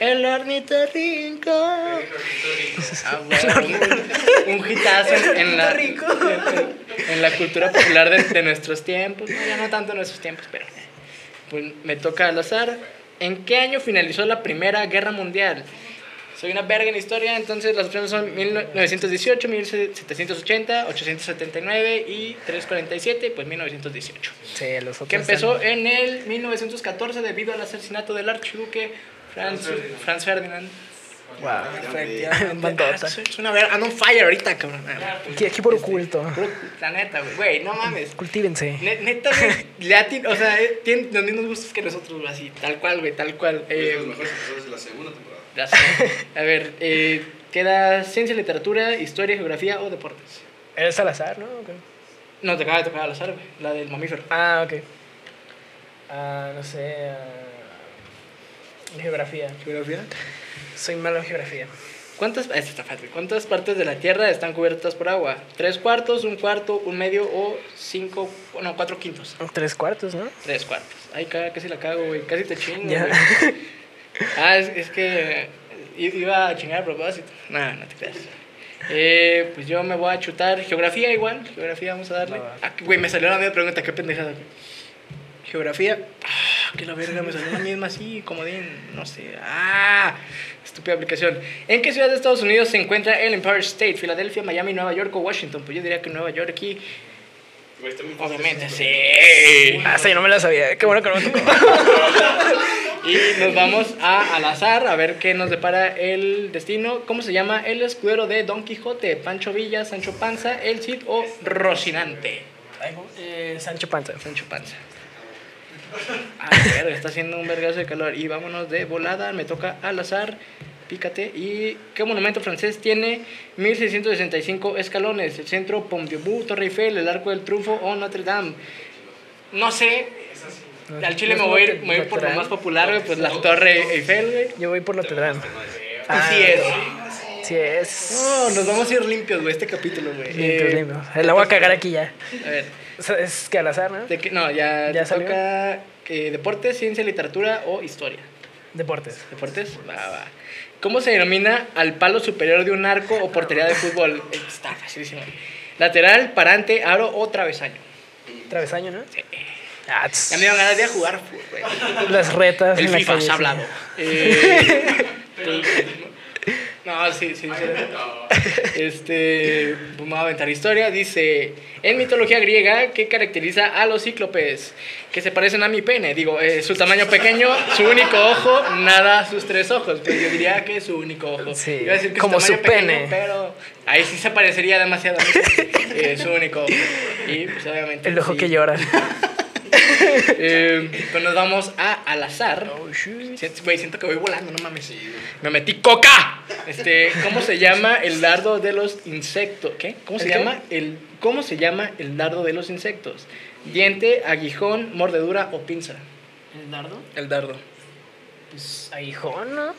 el ornitorrinco. Ah, bueno, un, un hitazo en, en la, en, en la cultura popular de, de nuestros tiempos. No, ya no tanto en nuestros tiempos, pero pues me toca al azar. ¿En qué año finalizó la Primera Guerra Mundial? Soy una verga en historia, entonces las opciones son 1918, 1780, 879 y 347, pues 1918 Sí, los otros. que empezó en el 1914 debido al asesinato del archiduque Franz, Franz Ferdinand. Wow. Efectivamente. Ah, soy una verga. Ando on fire ahorita, cabrón. Aquí, aquí por oculto. La neta, güey. Güey, no mames. Cultívense. Ne- Neta, güey. O sea, eh, tienen los mismos gustos que nosotros, güey, así. Tal cual, güey, tal cual. Es de Eh, los mejores episodios de la segunda temporada. Sé. A ver, eh, queda ciencia, literatura, historia, geografía o deportes. ¿Eres al azar, no? No, te acaba de tocar al azar, güey. La del mamífero. Ah, ok. Ah, no sé. ah, geografía. ¿Geografía? Soy malo en geografía. ¿Cuántas, ah, esta está fácil. ¿Cuántas partes de la Tierra están cubiertas por agua? ¿Tres cuartos, un cuarto, un medio o cinco, no, cuatro quintos? Tres cuartos, ¿no? Tres cuartos. Ay, ca- casi la cago, güey. Casi te chingo, Ya. güey. Ah, es, es que iba a chingar a propósito. No, no te creas. Eh, pues yo me voy a chutar geografía igual. Geografía vamos a darle. Ah, güey, me salió la misma pregunta. Qué pendejada. Geografía. Ah, que la verga, me salió la misma así, comodín. No sé. Ah, estúpida aplicación. ¿En qué ciudad de Estados Unidos se encuentra el Empire State? Filadelfia, Miami, Nueva York o Washington. Pues yo diría que Nueva York aquí. Fácil. Obviamente, sí. Ah, sí, no me la sabía. Qué bueno que no me tocó. Y nos vamos a, al azar a ver qué nos depara el destino. ¿Cómo se llama el escudero de Don Quijote? ¿Pancho Villa, Sancho Panza, El Cid o Rocinante? Eh, Sancho Panza. Sancho Panza. A ver, está haciendo un vergazo de calor. Y vámonos de volada. Me toca al azar. Pícate. ¿Y qué monumento francés tiene 1665 escalones? El centro Debout, Torre Eiffel, el Arco del Triunfo o Notre Dame. No sé. Al Chile me voy a ir, me voy por lo más popular, güey, pues la Torre Eiffel, güey. Yo voy por Notre Dame. Así es. Sí es. No, nos vamos a ir limpios, güey, este capítulo, güey. Limpio, Eh, limpio. La voy a cagar aquí ya. A ver, es que al azar, ¿no? No, ya, ¿Ya te salió? toca eh, deportes, ciencia, literatura o historia. Deportes. ¿Deportes? Va, va. ¿Cómo se denomina al palo superior de un arco o portería de fútbol? Está facilísimo. Lateral, parante, aro o travesaño. Travesaño, ¿no? Sí. Ah, tss. Ya me dieron ganas de jugar fútbol, güey. Las retas. El en FIFA se ha hablado. Eh, no, sí, sí. sí. Este, me voy a aventar historia. Dice, en mitología griega, ¿qué caracteriza a los cíclopes? Que se parecen a mi pene. Digo, eh, su tamaño pequeño, su único ojo, nada sus tres ojos. Pues yo diría que su único ojo. Sí, Iba a decir que como tamaño su pequeño, pene. pero ahí sí se parecería demasiado. a mí. Eh, su único ojo. Y pues obviamente. El ojo sí. que llora. Eh, pues nos vamos a al azar. Oh, shoot. Si- Güey, siento que voy volando, no mames. Me metí coca. Este, ¿cómo se llama el dardo de los insectos? ¿Qué? ¿Cómo se llama el cómo se llama el dardo de los insectos? Diente, aguijón, mordedura o pinza. ¿El dardo? El dardo. Pues aguijón, ¿no?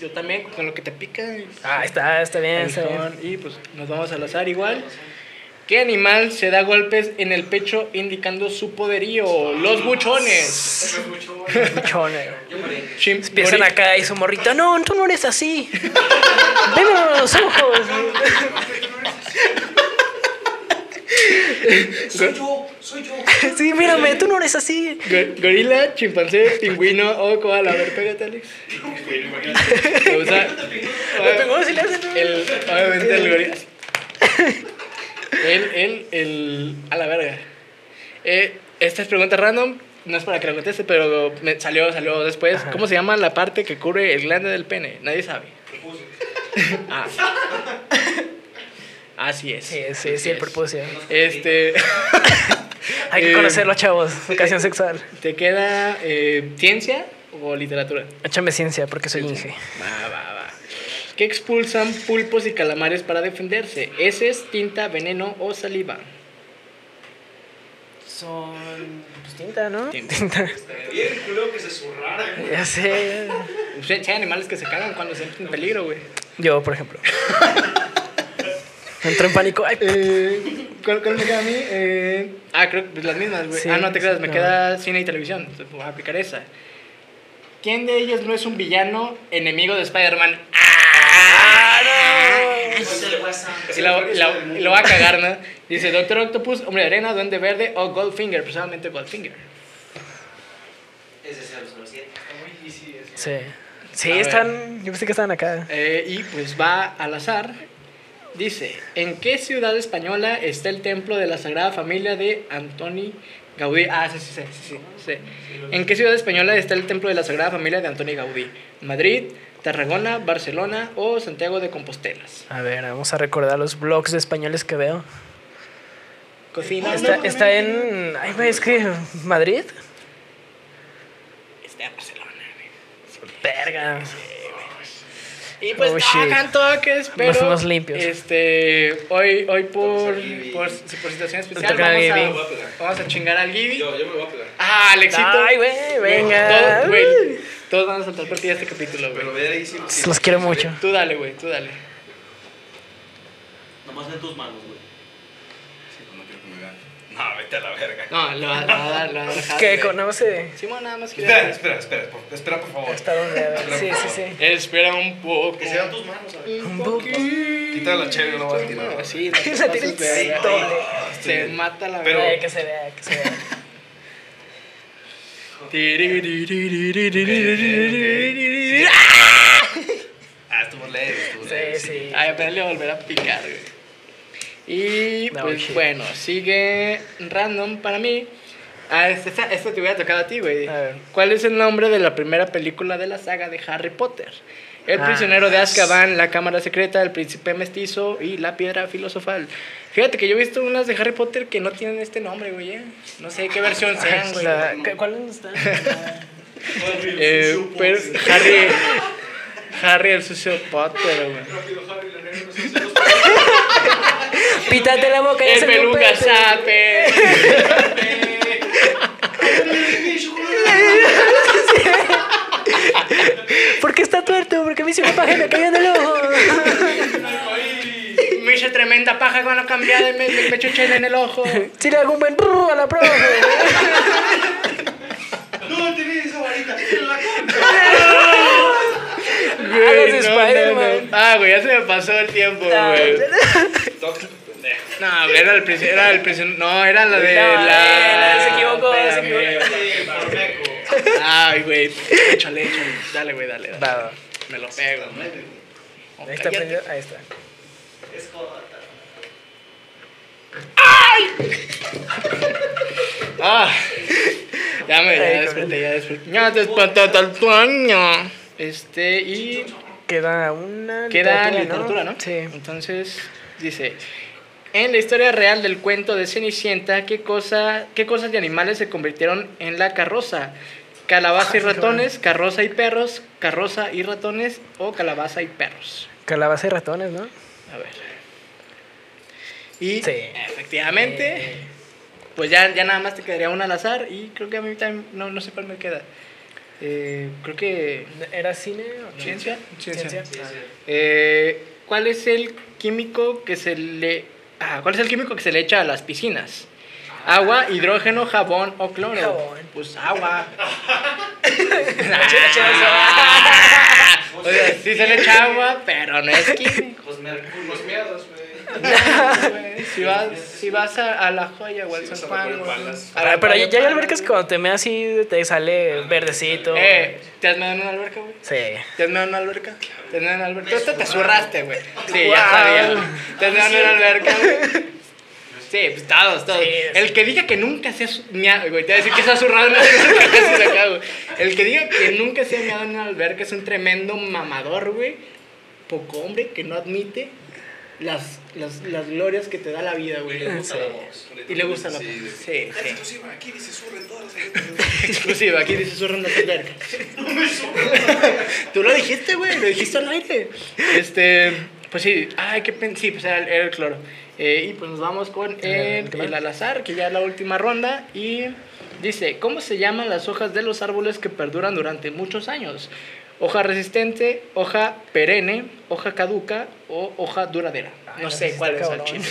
Yo también con lo que te pica. Ah, está, está bien, está bien. aguijón, y pues nos vamos al azar igual. ¿Qué animal se da golpes en el pecho indicando su poderío? Los buchones. Buchones. Chim- Empiezan acá y su morrita, no, tú no eres así. Veme a los ojos. Soy yo, Soy yo. Sí, mírame, tú no eres así. Go- Gorila, chimpancé, pingüino o koala. A ver, pégate, Alex. El, obviamente el gorila. El, el, el. A la verga. Eh, esta es pregunta random. No es para que la conteste, pero me salió, salió después. ¿Cómo se llama la parte que cubre el glande del pene? Nadie sabe. Ah. Así es. Sí, sí, sí, el prepucio. Este. Hay que Eh, conocerlo, chavos. Educación sexual. ¿Te queda eh, ciencia o literatura? Échame ciencia porque soy Inge. Va, va, ¿Qué expulsan pulpos y calamares para defenderse? ¿Heces, tinta, veneno o saliva? Son. Pues tinta, ¿no? Tinta. Tinta. Bien, culero que se zurrara. Ya sé. Pues, hay animales que se cagan cuando se sienten en peligro, güey. Yo, por ejemplo. Entro en pánico. Ay, Eh, ¿cuál, cuál me queda a mí? Eh, ah, creo que pues, las mismas, güey. Sí, ah, no te creas, sí, me no. queda cine y televisión. Entonces voy a aplicar esa. ¿Quién de ellos no es un villano enemigo de Spider-Man? Es el WhatsApp. Y lo, va a cagar, ¿no? Dice Doctor Octopus, Hombre de Arena, Duende Verde o Goldfinger. Personalmente Goldfinger. Es de 007. Sí. Sí, A ver. están. Yo pensé que estaban acá. Eh, y pues va al azar. Dice, ¿en qué ciudad española está el templo de la Sagrada Familia de Antoni Gaudí? Ah, sí, sí, sí, sí, sí. ¿En qué ciudad española está el templo de la Sagrada Familia de Antoni Gaudí? ¿Madrid, Tarragona, Barcelona o Santiago de Compostelas? A ver, vamos a recordar los blogs de españoles que veo. Cocina. Está, está en. Ay, güey, es que. ¿Madrid? Está en Barcelona. güey. Verga. Y pues Oh, shit. tocan toques, pero Nos fuimos limpios. este hoy hoy por por, por situación especial vamos a, vamos a chingar al Gibi. Yo, yo me lo voy a pegar. Ah, Alexito. Ay, güey, venga. Todos, güey, todos van a saltar por ti este capítulo, Pero güey. ve ahí sí. sí. Los quiero mucho. Tú dale, güey, tú dale. Nomás en tus manos, güey. Sí, pues no quiero que me vean. No, vete a la verga. No, lo va a dar, lo va a dejar. Que güey. con nada más se. Simón, nada más Espera, quiere. espera, espera, por, espera, por favor. Hasta donde. A ver. Sí, sí, sí. Espera un poco. Que sean tus manos. Un poco. poquito. Quita la chévere, no vas a tirar. Sí, La doble. Se mata la verga. Que se vea, que se vea. Ah, estuvo leve, estuvo Sí, leve. sí. Ay, apenas le voy a volver a picar, güey. Y No, pues shit. bueno, sigue random para mí. Ah, esta, esta te hubiera tocado a ti, güey. ¿Cuál es el nombre de la primera película de la saga de Harry Potter? El Ah. prisionero de Azkaban, La cámara secreta, El príncipe mestizo y La piedra filosofal. Fíjate que yo he visto unas de Harry Potter que no tienen este nombre, güey. eh. No sé qué versión sean, güey. La- ¿cu- ¿Cuál está? Eh, pero Harry... Harry el sucio Potter, güey. Pítate la boca y El se beluga sape. ¿Por qué está tuerto? Porque a mí se me paja y me cayó en el ojo. Me hice tremenda paja cuando cambié de me, me, me en el ojo. Si le hago un buen brrr a la profe. No, tenés esa varita. en la Güey, no, no, no. Ah, güey, ya se me pasó el tiempo, güey. No, era el prisión, era el prisión, no, era la de No, la... se equivocó, se equivocó. Ay, güey, échale, échale, dale, güey, dale, dale. Va, va. Me lo pego. Ahí está prendido. Ahí está. Es jota. Ah, ya me, ya Ay, desperté, ya desperté. Ya desperté del sueño. Este, y Queda una. queda literatura, literatura, ¿no? Sí. Entonces, dice, en la historia real del cuento de Cenicienta, ¿qué, cosa, ¿qué cosas de animales se convirtieron en la carroza? Calabaza y ratones, carroza y perros, carroza y ratones o calabaza y perros. Calabaza y ratones, ¿no? A ver. Y Sí. efectivamente, pues ya, ya nada más te quedaría una al azar y creo que a mí también, no, no sé cuál me queda. Eh, creo que... ¿Era cine o no? ¿Ciencia? Ciencia. Eh, ¿Cuál es el químico que se le... Ah, ¿Cuál es el químico que se le echa a las piscinas? Agua, hidrógeno, jabón o cloro. Jabón. Pues agua. Ah. o sea, sí se le echa agua, pero no es químico. Pues Mercurio. Si vas, si vas a, a la joya o al San Juan, pero ya, ya hay albercas cuando te meas así te sale verdecito. Eh, ¿te has meado en una alberca, güey? Sí. ¿Te has meado en una alberca? ¿Te has meado en una alberca? Tú te, te zurraste, güey. Sí, ya sabía. ¿Te has meado en una alberca, güey? Sí, pues todos, todos. Sí, El que diga que nunca se ha güey, te voy a decir que se ha zurrado en una alberca casi de acá, güey. El que diga que nunca se ha meado en una alberca es un tremendo mamador, güey. Poco hombre que no admite las, las, las glorias que te da la vida, güey. Le gusta Sí. la voz. Y le gusta la Sí, voz. Sí, sí. exclusiva, aquí dice surren todas las. Exclusiva, aquí dice zurro en las albercas. Tú lo dijiste, güey, lo dijiste al aire. Este, pues sí, ay, qué pen... Sí, pues era, el- era el cloro. Eh, y pues nos vamos con el, el al azar, que ya es la última ronda. Y dice, ¿cómo se llaman las hojas de los árboles que perduran durante muchos años? Hoja resistente, hoja perenne, hoja caduca o hoja duradera. No sé cuál es el chino.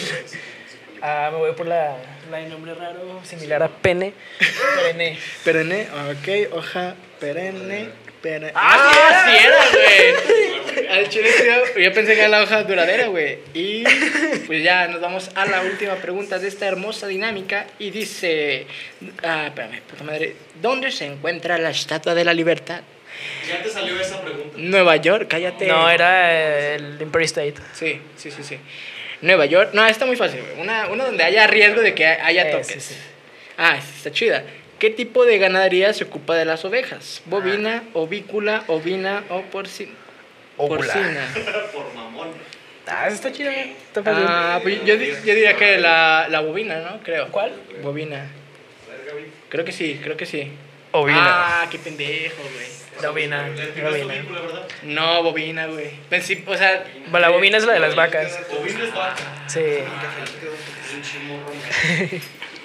Ah, me voy por la, la de nombre raro, similar a pene. Perenne. Perenne, ok, hoja perenne, perenne. ¡Ah, ¡Ah, sí era, güey! Al chile yo, yo pensé que era la hoja duradera, güey. Y pues ya nos vamos a la última pregunta de esta hermosa dinámica. Y dice, ah, espérame, puta madre, ¿dónde se encuentra la Estatua de la Libertad? Ya te salió esa pregunta. Nueva York, cállate. No, era el Empire State. Sí, sí, sí, sí. Nueva York, no, está muy fácil. Una, una donde haya riesgo de que haya Eh, toques. sí, sí. Ah, esta está chida. ¿Qué tipo de ganadería se ocupa de las ovejas? ¿Bovina, ovícula, ovina o porcina? Óvula. Porcina. Por mamón. Ah, eso está chido. Está fácil. Ah, pues yo, yo diría que la, la bovina, ¿no? Creo. ¿Cuál? Bovina. Creo que sí, creo que sí. Ovina. Ah, qué pendejo, güey. Película, ¿verdad? No, bovina, güey. Pensé- O sea... Bueno, La bovina es la de las vacas. Bovina es vaca. Sí.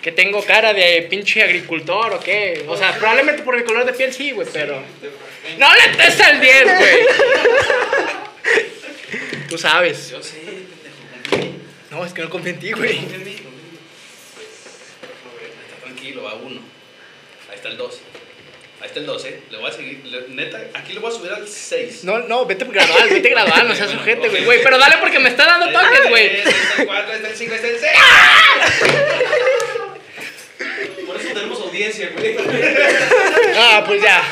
Que tengo cara de pinche agricultor o qué. O sea, probablemente por mi color de piel sí, güey, pero. ¡No le des al 10, güey! Tú sabes. Yo sé, No, es que no confío en ti, güey. Está tranquilo, va uno. Ahí está el 2. Ahí está el 2, ¿eh? Le voy a seguir. le- neta, aquí le voy a subir al 6. No, no, vete gradual, vete gradual, no seas sujete, güey. Güey, pero dale porque me está dando toques, güey. Ahí está el 4, ahí está el 5, ahí está el 6. Por eso tenemos audiencia, güey. Ah, pues ya.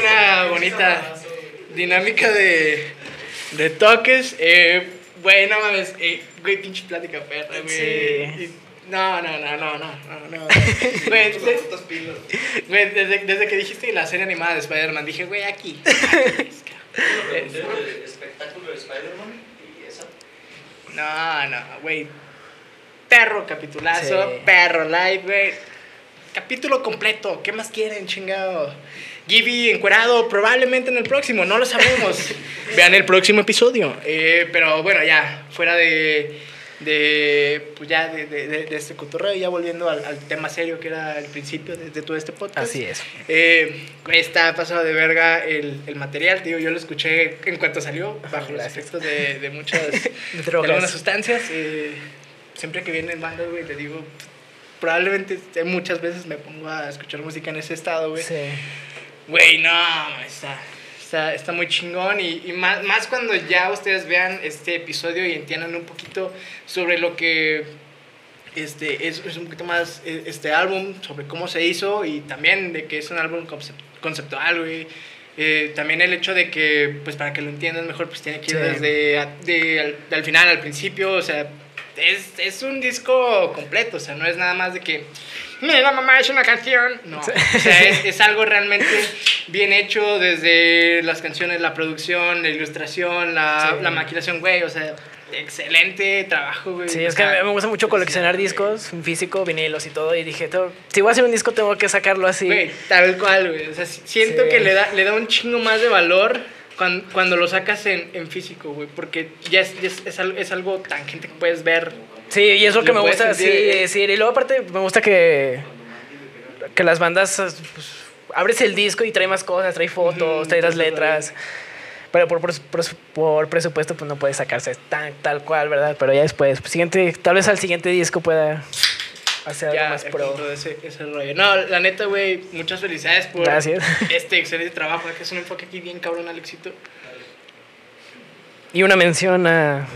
Una bonita dinámica de, de toques. Eh, güey, no mames. Eh, güey, pinche plática perra, güey. Sí. No, no, no, no, no, no, no. Güey, güey, desde, desde que dijiste la serie animada de Spider-Man, dije, güey, aquí. El espectáculo de Spider-Man y esa. No, no, güey. Perro capitulazo, Sí. perro live, güey. Capítulo completo, ¿qué más quieren, chingado? Gibby encuerado probablemente en el próximo, no lo sabemos. Vean el próximo episodio. Eh, pero bueno, ya, fuera de, de pues ya de, de, de- este cotorreo, ya volviendo al, al tema serio que era el principio de, de todo este podcast. Así es. Eh, está pasado de verga el, el material, tío. Yo lo escuché en cuanto salió, bajo los efectos de, de muchas de drogas. algunas sustancias. eh, siempre que vienen bandas, güey, te digo, probablemente muchas veces me pongo a escuchar música en ese estado, güey. Sí. Güey, no, está, está, está muy chingón. Y, y más, más cuando ya ustedes vean este episodio y entiendan un poquito sobre lo que este, es, es un poquito más eh, este álbum, sobre cómo se hizo y también de que es un álbum concep- conceptual, güey. Eh, también el hecho de que, pues para que lo entiendan mejor, pues tiene que ir Sí. desde a- de, al, al final al principio, o sea, es, es un disco completo, o sea, no es nada más de que, mira, mamá, es una canción. No, o sea, es, es algo realmente bien hecho desde las canciones, la producción, la ilustración, la, Sí. la maquilación, güey, o sea, excelente trabajo, güey. Sí, es que me gusta mucho coleccionar discos, físico, vinilos y todo. Y dije, "Tengo- si voy a hacer un disco, tengo que sacarlo así. Güey, tal cual, güey. O sea, si- siento Sí. que le da, le da un chingo más de valor cuando, cuando lo sacas en, en físico, güey. Porque ya, es, ya es, es algo, es algo tangente que puedes ver. Sí, y es lo que Lo me gusta, sí, sentir, eh. sí. Y luego aparte me gusta que, que las bandas, pues, abres el disco y trae más cosas, trae fotos, Ujú, trae las letras. Pero por, por, por- por presupuesto pues no puede sacarse tan, tal cual, ¿verdad? Pero ya después, pues, siguiente, tal vez al siguiente disco pueda hacer algo más pro. punto de ese, ese rollo. No, la neta, güey, muchas felicidades por Gracias. este excelente trabajo. Que es un enfoque aquí bien cabrón, Alexito. Y una mención a,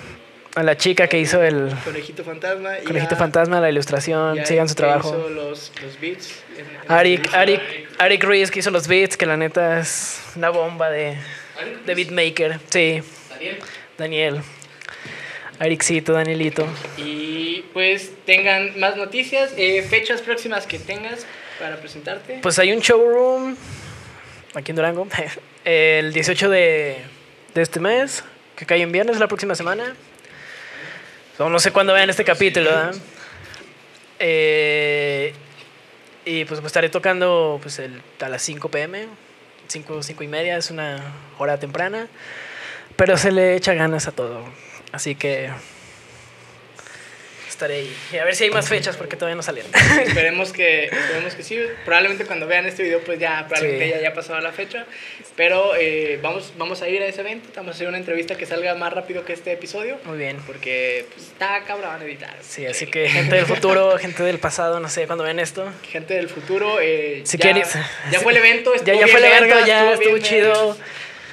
A la chica que hizo el Conejito Fantasma. Conejito a- Fantasma, la ilustración, sigan su trabajo. hizo los, los beats. en- en Arik, la Arik, Arik Ruiz que hizo los beats, que la neta es una bomba de, de beatmaker. Sí, Daniel. Daniel. Arikcito, Danielito. Y pues tengan más noticias, eh, fechas próximas que tengas para presentarte. Pues hay un showroom aquí en Durango el 18 de, de este mes, que cae en viernes la próxima semana. So, no sé cuándo vean este capítulo, ¿verdad? Eh, y pues, estaré tocando pues, el- a las 5 pm, 5, 5 y media, es una hora temprana, pero se le echa ganas a todo. Así que estaré ahí. Y a ver si hay más fechas porque todavía no salieron. esperemos que esperemos que sí. Probablemente cuando vean este video pues ya probablemente Sí. ya haya pasado la fecha. Pero eh, vamos, vamos a ir a ese evento. Vamos a hacer una entrevista que salga más rápido que este episodio. Muy bien. Porque pues, está cabrón editar. Sí, así que gente del futuro, gente del pasado, no sé cuándo ven esto. Gente del futuro, eh, Si ya, quieres- ya fue el evento, Ya, ya fue el evento, verga, ya estuvo estuvo chido. verga.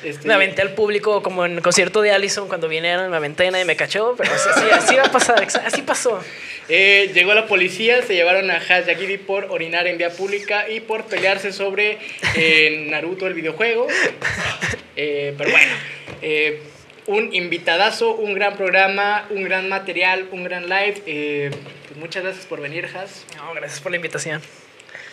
Este, Me aventé al público como en el concierto de Allison cuando vinieron, me aventé y nadie me cachó, pero así, así va a pasar, así pasó. Eh, llegó la policía, se llevaron a Hash Yagiri por orinar en vía pública y por pelearse sobre eh, Naruto, el videojuego. Eh, pero bueno, eh, un invitadazo, un gran programa, un gran material, un gran live. Pues muchas gracias por venir, Has. No, gracias por la invitación.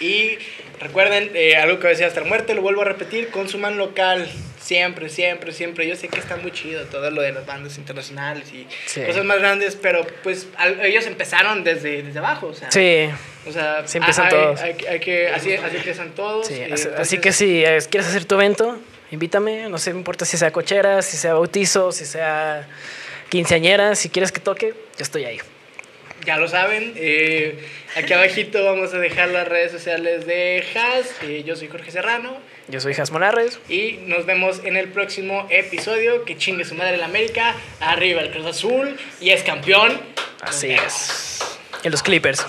Y recuerden, eh, algo que decía hasta la muerte, lo vuelvo a repetir, consuman local. Siempre, siempre, siempre. Yo sé que está muy chido todo lo de las bandas internacionales y Sí. cosas más grandes, pero pues al- ellos empezaron desde, desde abajo. O sea, Sí, o sea, Sí empiezan hay- todos. Hay, hay que, así, así empiezan todos. sí. Así, así entonces, que si eh, quieres hacer tu evento, invítame. No sé, me importa si sea cochera, si sea bautizo, si sea quinceañera. Si quieres que toque, yo estoy ahí. Ya lo saben. eh, aquí abajito vamos a dejar las redes sociales de Has. eh, yo soy Jorge Serrano. Yo soy Jas Monarres. Y nos vemos en el próximo episodio. Que chingue su madre la América. Arriba el Cruz Azul. Y es campeón. Así es. Y los Clippers.